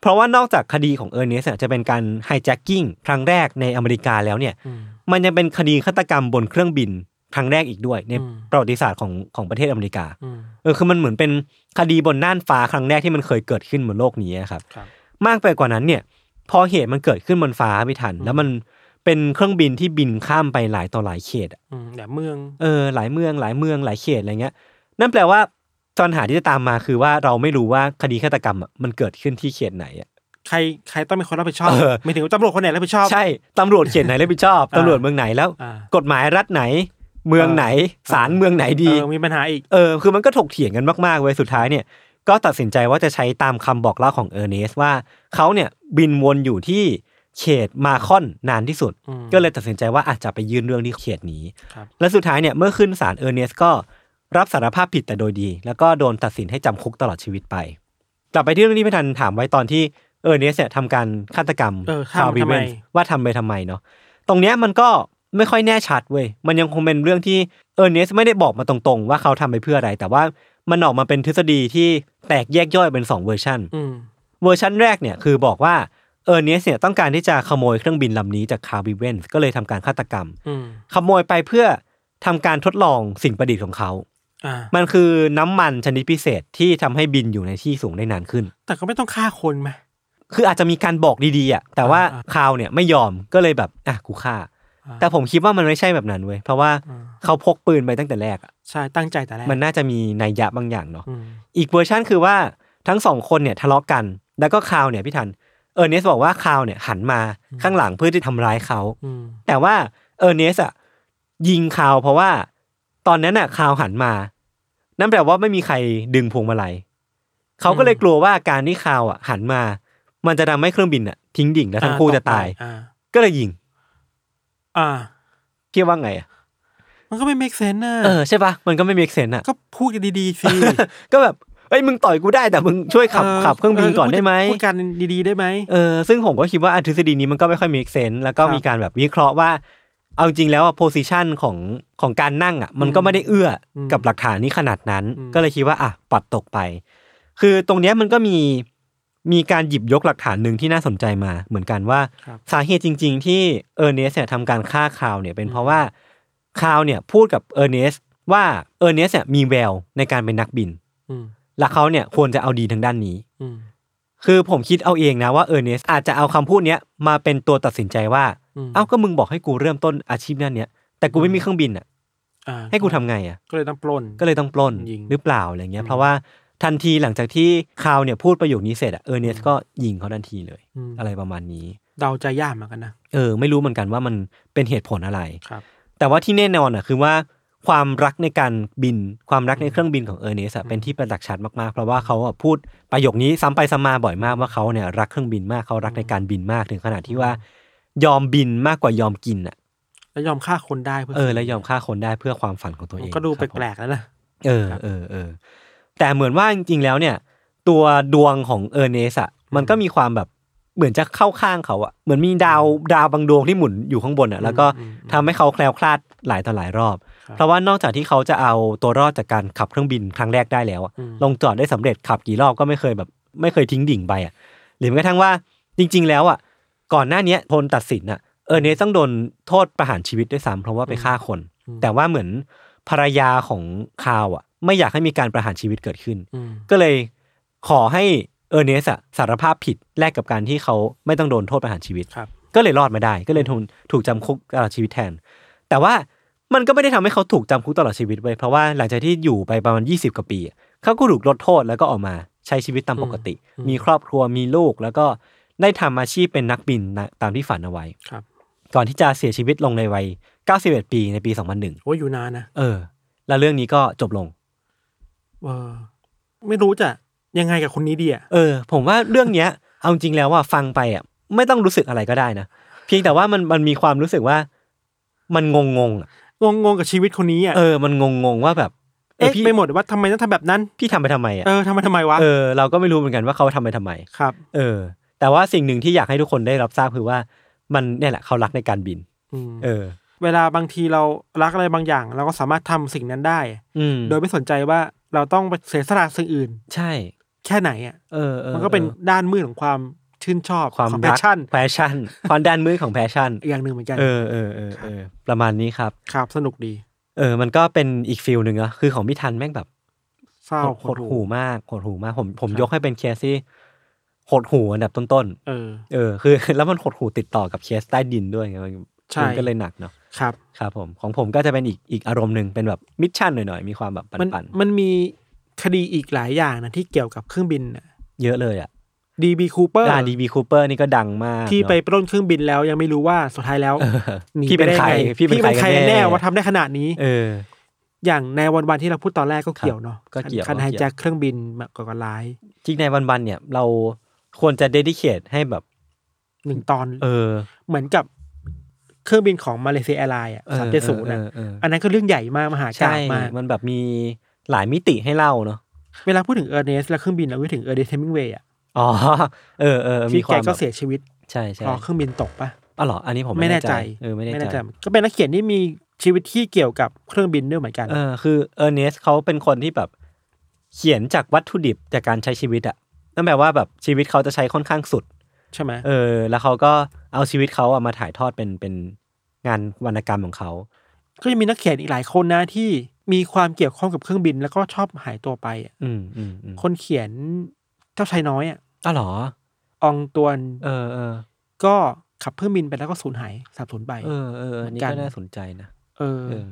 เพราะว่านอกจากคดีของเออร์เนสจะเป็นการ hijacking ครั้งแรกในอเมริกาแล้วเนี่ยอืมมันยังเป็นคดีฆาตกรรมบนเครื่องบินครั้งแรกอีกด้วย ในอืมประวัติศาสตร์ของของประเทศอเมริกาอืมเออคือมันเหมือนเป็นคดีบนน่านฟ้าครั้งแรกที่มันเคยเกิดขึ้นบนโลกนี้ครับครับ มากไปกว่านั้นเนี่ย พอเหตุมันเกิดขึ้นบนฟ้าไม่ทัน แล้วมันเป็นเครื่องบินที่บินข้ามไปหลายต่อหลายเขตอะอืมแต่เมืองเออหลายเมืองหลายเมืองหลายเขตอะไรเงี้ยนั่นแปลว่า ปัญหาที่จะตามมาคือว่าเราไม่รู้ว่าคดีฆาตกรรมอะมันเกิดขึ้นที่เขตไหนอะใครใครต้องเป็นคนรับผิดชอบเออไม่ถึงว่าตำรวจคนไหนรับผิดชอบ ใช่ตำรวจเขตไหนรับผิดชอบอ่าตำรวจเมืองไหนแล้วอ่ากฎหมายรัฐไหน เมืองไหนศาลเมืองไหนดีเออมีปัญหาอีกเออคือมันก็ถกเถียงกันมากๆเว้ยสุดท้ายเนี่ย ก็ตัดสินใจว่าจะใช้ตามคำบอกเล่าของเออร์เนสว่าเขาเนี่ยบินวนอยู่ที่เขตมาคอนนานที่สุดอืมก็เลยตัดสินใจว่าอาจจะไปยื่นเรื่องที่เขตนี้ครับและสุดท้ายเนี่ยเมื่อขึ้นศาลเออร์เนสก็ รับสารภาพผิดแต่โดยดี แล้วก็โดนตัดสินให้จำคุกตลอดชีวิตไป กลับไปที่เรื่องที่พี่ทันถามไว้ตอนที่เออร์เนสเนี่ยทำการฆาตกรรมเออคาร์ลบิเวน ทำทำไม ว่าทำไปทำไมเนาะตรงเนี้ยมันก็ไม่ค่อยแน่ชัดเว้ยมันยังคงเป็นเรื่องที่เออร์เนสไม่ได้บอกมาตรงๆ ว่าเขาทำไปเพื่ออะไร แต่ว่ามันออกมาเป็นทฤษฎีที่แตกแยกย่อยเป็น2เวอร์ชัน อืม เวอร์ชันแรกเนี่ยคือบอกว่าเออร์เนสเนี่ยต้องการที่จะขโมยเครื่องบินลำนี้จากคาร์ลบิเวนก็เลยทำการฆาตกรรม อืม ขโมยไปเพื่อทำการทดลองสิ่งประดิษฐ์ของเขาอ่า มันคือน้ำมันชนิดพิเศษที่ทำให้บินอยู่ในที่สูงได้นานขึ้น แต่ก็ไม่ต้องฆ่าคนไหมคืออาจจะมีการบอกดีๆอะแต่ว่าอ่าคาร์ลเนี่ยไม่ยอมก็เลยแบบอะกูฆ่าอ่า แต่ผมคิดว่ามันไม่ใช่แบบนั้นเว้ยเพราะว่าอ่าเขาพกปืนไปตั้งแต่แรกอะใช่ตั้งใจแต่แรกมันน่าจะมีนัยยะบางอย่างเนาะอืมอีกเวอร์ชันคือว่าทั้งสองคนเนี่ยทะเลาะกัน แล้วก็คาร์ลเนี่ยพี่ทันเออร์เนสบอกว่าคาร์ลเนี่ยหันมาข้างหลังเพื่อที่ทำร้ายเขาอืมแต่ว่าเออร์เนสอะยิงคาวเพราะว่า ตอนนั้นน่ะคาวหันมา นั่นแปลว่าไม่มีใครดึงพวงมาลัยเขาก็เลยกลัวว่าการที่คาวอะ หันมา มันจะทำให้เครื่องบินอะ ทิ้งดิ่งแล้วทั้งคู่จะตายอ่าก็เลยยิง อ่าพี่ว่าไงอะมันก็ไม่ make sense นะเออใช่ปะมันก็ไม่มีเซนอะก็พูดกันดีๆสิก็แบบเอ้ยมึงต่อยกูได้แต่มึงช่วยขับขับเครื่องบินก่อนได้ไหมพูดกันดีๆได้ไหมเออซึ่งผมก็คิดว่าอะทฤษฎีนี้มันก็ไม่ค่อยมีเซนแล้วก็ครับมีการแบบวิเคราะห์ว่า เอาจริงแล้วอะ position ของของการนั่งอะมันก็ไม่ได้เอื้ออืมกับหลักฐานนี้ขนาดนั้นอืมก็เลยคิดว่าอะปัดตกไป คือตรงเนี้ยมันก็มีมีการหยิบยกหลักฐานหนึ่งที่น่าสนใจมาเหมือนกันว่าครับสาเหตุจริง ๆ ที่เออร์เนสเนี่ยทำการฆ่าคาร์ลเนี่ยเป็นเพราะว่าคาร์ลเนี่ยพูดกับเออร์เนสว่าเออร์เนสเนี่ยมีแววในการเป็นนักบินอืมและเขาเนี่ยควรจะเอาดีทางด้านนี้อืม คือผมคิดเอาเองนะว่าเออร์เนสอาจจะเอาคำพูดเนี้ยมาเป็นตัวตัดสินใจว่าอืมเอ้าก็มึงบอกให้กูเริ่มต้นอาชีพนักบินเนี้ยแต่กูไม่มีเครื่องบินอะอ่าให้กูทำไงอะก็เลยต้องปล้นก็เลยต้องปล้นยิงหรือเปล่าอะไรเงี้ย อืมเพราะว่าทันทีหลังจากที่คาร์ลเนี่ยพูดประโยคนี้เสร็จอะเออร์เนสก็ยิงเขาทันทีเลยอืมอะไรประมาณนี้ เดาใจยากเหมือนกันนะเออ ไม่รู้เหมือนกันว่ามันเป็นเหตุผลอะไรครับ แต่ว่าที่แน่นอนอะคือว่า ความรักในการบิน ความรักในเครื่องบินของเออร์เนสอะเป็นที่ประจักษ์ชัดมากๆ เพราะว่าเขาอะพูดประโยคนี้ซ้ำไปซ้ำมาบ่อยมากว่าเขาเนี่ยรักเครื่องบินมากเขารักในการบินมากถึงขนาดที่ว่ายอมบินมากกว่ายอมกินอะแล้วยอมฆ่าคนได้เพื่อเออและยอมฆ่าคนได้เพื่อความฝันของตัวเองก็ดูคแปรับผมลกๆแล้วนะเออเออเออแต่เหมือนว่าจริงๆแล้วเนี่ย ตัวดวงของเออร์เนสอะมันก็มีความแบบเหมือนจะเข้าข้างเขาอะเหมือนมีดาวดาวบางดวงที่หมุนอยู่ข้างบนอะแล้วก็ทำให้เขาแคล้วคลาดหลายต่อหลายรอบ เพราะว่านอกจากที่เขาจะเอาตัวรอดจากการขับเครื่องบินครั้งแรกได้แล้วอะลงจอดได้สำเร็จขับกี่รอบก็ไม่เคยแบบไม่เคยทิ้งดิ่งไปอะหรือแม้กระทั่งว่าจริง ๆ แล้วอะก่อนหน้าเนี้ยพลตัดสินอะเออเนสต้องโดนโทษประหารชีวิตด้วยซ้ำเพราะว่าไปฆ่าคน แต่ว่าเหมือนภรรยาของคาวอะไม่อยากให้มีการประหารชีวิตเกิดขึ้นอืมก็เลยขอให้เออร์เนสอะสารภาพผิดแลกกับการที่เขาไม่ต้องโดนโทษประหารชีวิตครับก็เลยรอดมาได้ ก็เลยถูกถูกจำคุกตลอดชีวิตแทน แต่ว่า มันก็ไม่ได้ทำให้เขาถูกจำคุกตลอดชีวิตไว้ยเพราะว่าหลังจากที่อยู่ไปประมาณ 20 กว่าปีอะเขาก็ถูกลดโทษแล้วก็ออกมาใช้ชีวิตตามปกติ มีครอบครัวมีลูกแล้วก็ได้ทำอาชีพเป็นนักบินนะตามที่ฝันเอาไว้ครับ ก่อนที่จะเสียชีวิตลงในวัย 91 ปีในปี 2001 โอ้ยอยู่นานนะเออ แล้วเรื่องนี้ก็จบลงเออไม่รู้จะยังไงกับคนนี้ดีอะเออ ผมว่าเรื่องเนี้ย เอาจริงแล้วว่าฟังไปอะ ไม่ต้องรู้สึกอะไรก็ได้นะเพียงแต่ว่ามันมันมีความรู้สึกว่า มันงงงๆอะ งงงๆกับชีวิตคนนี้อะเออมันงงงๆว่าแบบเอ๊ะพี่ไปหมดว่าทำไมต้องทำแบบนั้นพี่ทำไปทำไมอะเออทำไมทำไมวะเออเราก็ไม่รู้เหมือนกันว่าเขาทำไปทำไมครับ เออ แต่ว่าสิ่งหนึ่งที่อยากให้ทุกคนได้รับทราบคือว่ามันเนี่ยแหละเขารักในการบินอืมเออ เวลาบางทีเรารักอะไรบางอย่าง เราก็สามารถทำสิ่งนั้นได้อืมโดยไม่สนใจว่าเราต้องไปเสียสละสิ่งอื่น ใช่ แค่ไหนอะเออมันก็เป็นเออด้านมืดของความ ชื่นชอบความรักของ passion passion ความด้านมืดของ passion อีกอย่างหนึ่งเหมือนกันเออเออเออเออประมาณนี้ครับครับสนุกดี เออ มันก็เป็นอีก feel หนึ่งอะคือของพี่ทันแม่งแบบเศร้าหดหู่มากหดหู่มากผมผมยกให้เป็นเคสที่หดหู่อันดับต้นเออๆเออ คือ แล้วมันหดหู่ติดต่อกับเคสใต้ดินด้วยไงมันใช่มันก็เลยหนักเนาะครับ ครับผมของผมก็จะเป็นอีกอีกอารมณ์หนึ่งเป็นแบบ mission หน่อยๆ มีความแบบมันปั่นมันมีคดีอีกหลายอย่างนะที่เกี่ยวกับเครื่องบินๆเยอะเลยอะ ดีบีคูเปอร์อ่าดีบีคูเปอร์นี่ก็ดังมากที่เนอะไปปล้นเครื่องบินแล้วยังไม่รู้ว่าสุดท้ายแล้วเออหนีไปได้ไง พี่ไปเป็นใคร พี่เป็นใครกันกันแน่ว่าทำได้ขนาดนี้ เออ อย่าง nine one one ที่เราพูดตอนแรกก็เกี่ยวเนาะก็เกี่ยวกันก็เกี่ยว hijack เครื่องบินแบบก่อการร้ายจริง nine one one เนี่ยเราควรจะ dedicateให้แบบหนึ่งตอน เออ เหมือนกับเครื่องบินของมาเลเซียแอร์ไลน์อะเออสามเจ็ดศูนย์เออะอเอออันนั้นก็เรื่องใหญ่มากมหากาพย์มากใช่มันแบบมีหลายมิติให้เล่าเนาะเวลาพูดถึงเออร์เนสและเครื่องบินเราพูดถึงเออร์เนสเฮมิงเวย์อะ อ๋อเออเออมีที่แกก็แบบเสียชีวิตใช่ใช่เพราะเครื่องบินตกปะ อ๋อเหรออันนี้ผมไม่แน่ใจไม่แน่ใจเออไม่แน่ใจ ก็เป็นนักเขียนที่มีชีวิตที่เกี่ยวกับเครื่องบินด้วยเหมือนกัน เออคือเออร์เนสเขาเป็นคนที่แบบเขียนจากวัตถุดิบจากการใช้ชีวิตอะนั่นแปลว่าแบบชีวิตเขาจะใช้ค่อนข้างสุด ใช่ไหมเออ แล้วเขาก็เอาชีวิตเขาอะมาถ่ายทอดเป็นเป็นงานวรรณกรรมของเขา ก็ยังมีนักเขียนอีกหลายคนนะที่มีความเกี่ยวข้องกับเครื่องบิน แล้วก็ชอบหายตัวไปอะอืมอืมอืมคนเขียนเจ้าชายน้อยอะ อ๋อเหรอ อองตวนเออเออก็ขับเครื่องบินไปแล้วก็สูญหายสาบสูญไป เออเอออันนี้เหมือนกัก็นน่าสนใจนะ เออ เออ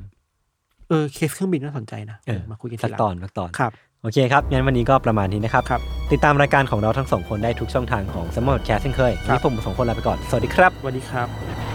เออ เคสเครื่องบินน่าสนใจนะเออมาคุยกันสัทีกหลังตอนสักตอนครับโอเคครับ งั้นวันนี้ก็ประมาณนี้นะครับครับติดตามรายการของเราทั้งสองคนได้ทุกช่องทางของสมอลแคสเช่นเคยวันครับนี้ผมสองคนลาไปก่อน สวัสดีครับสวัสดีครับ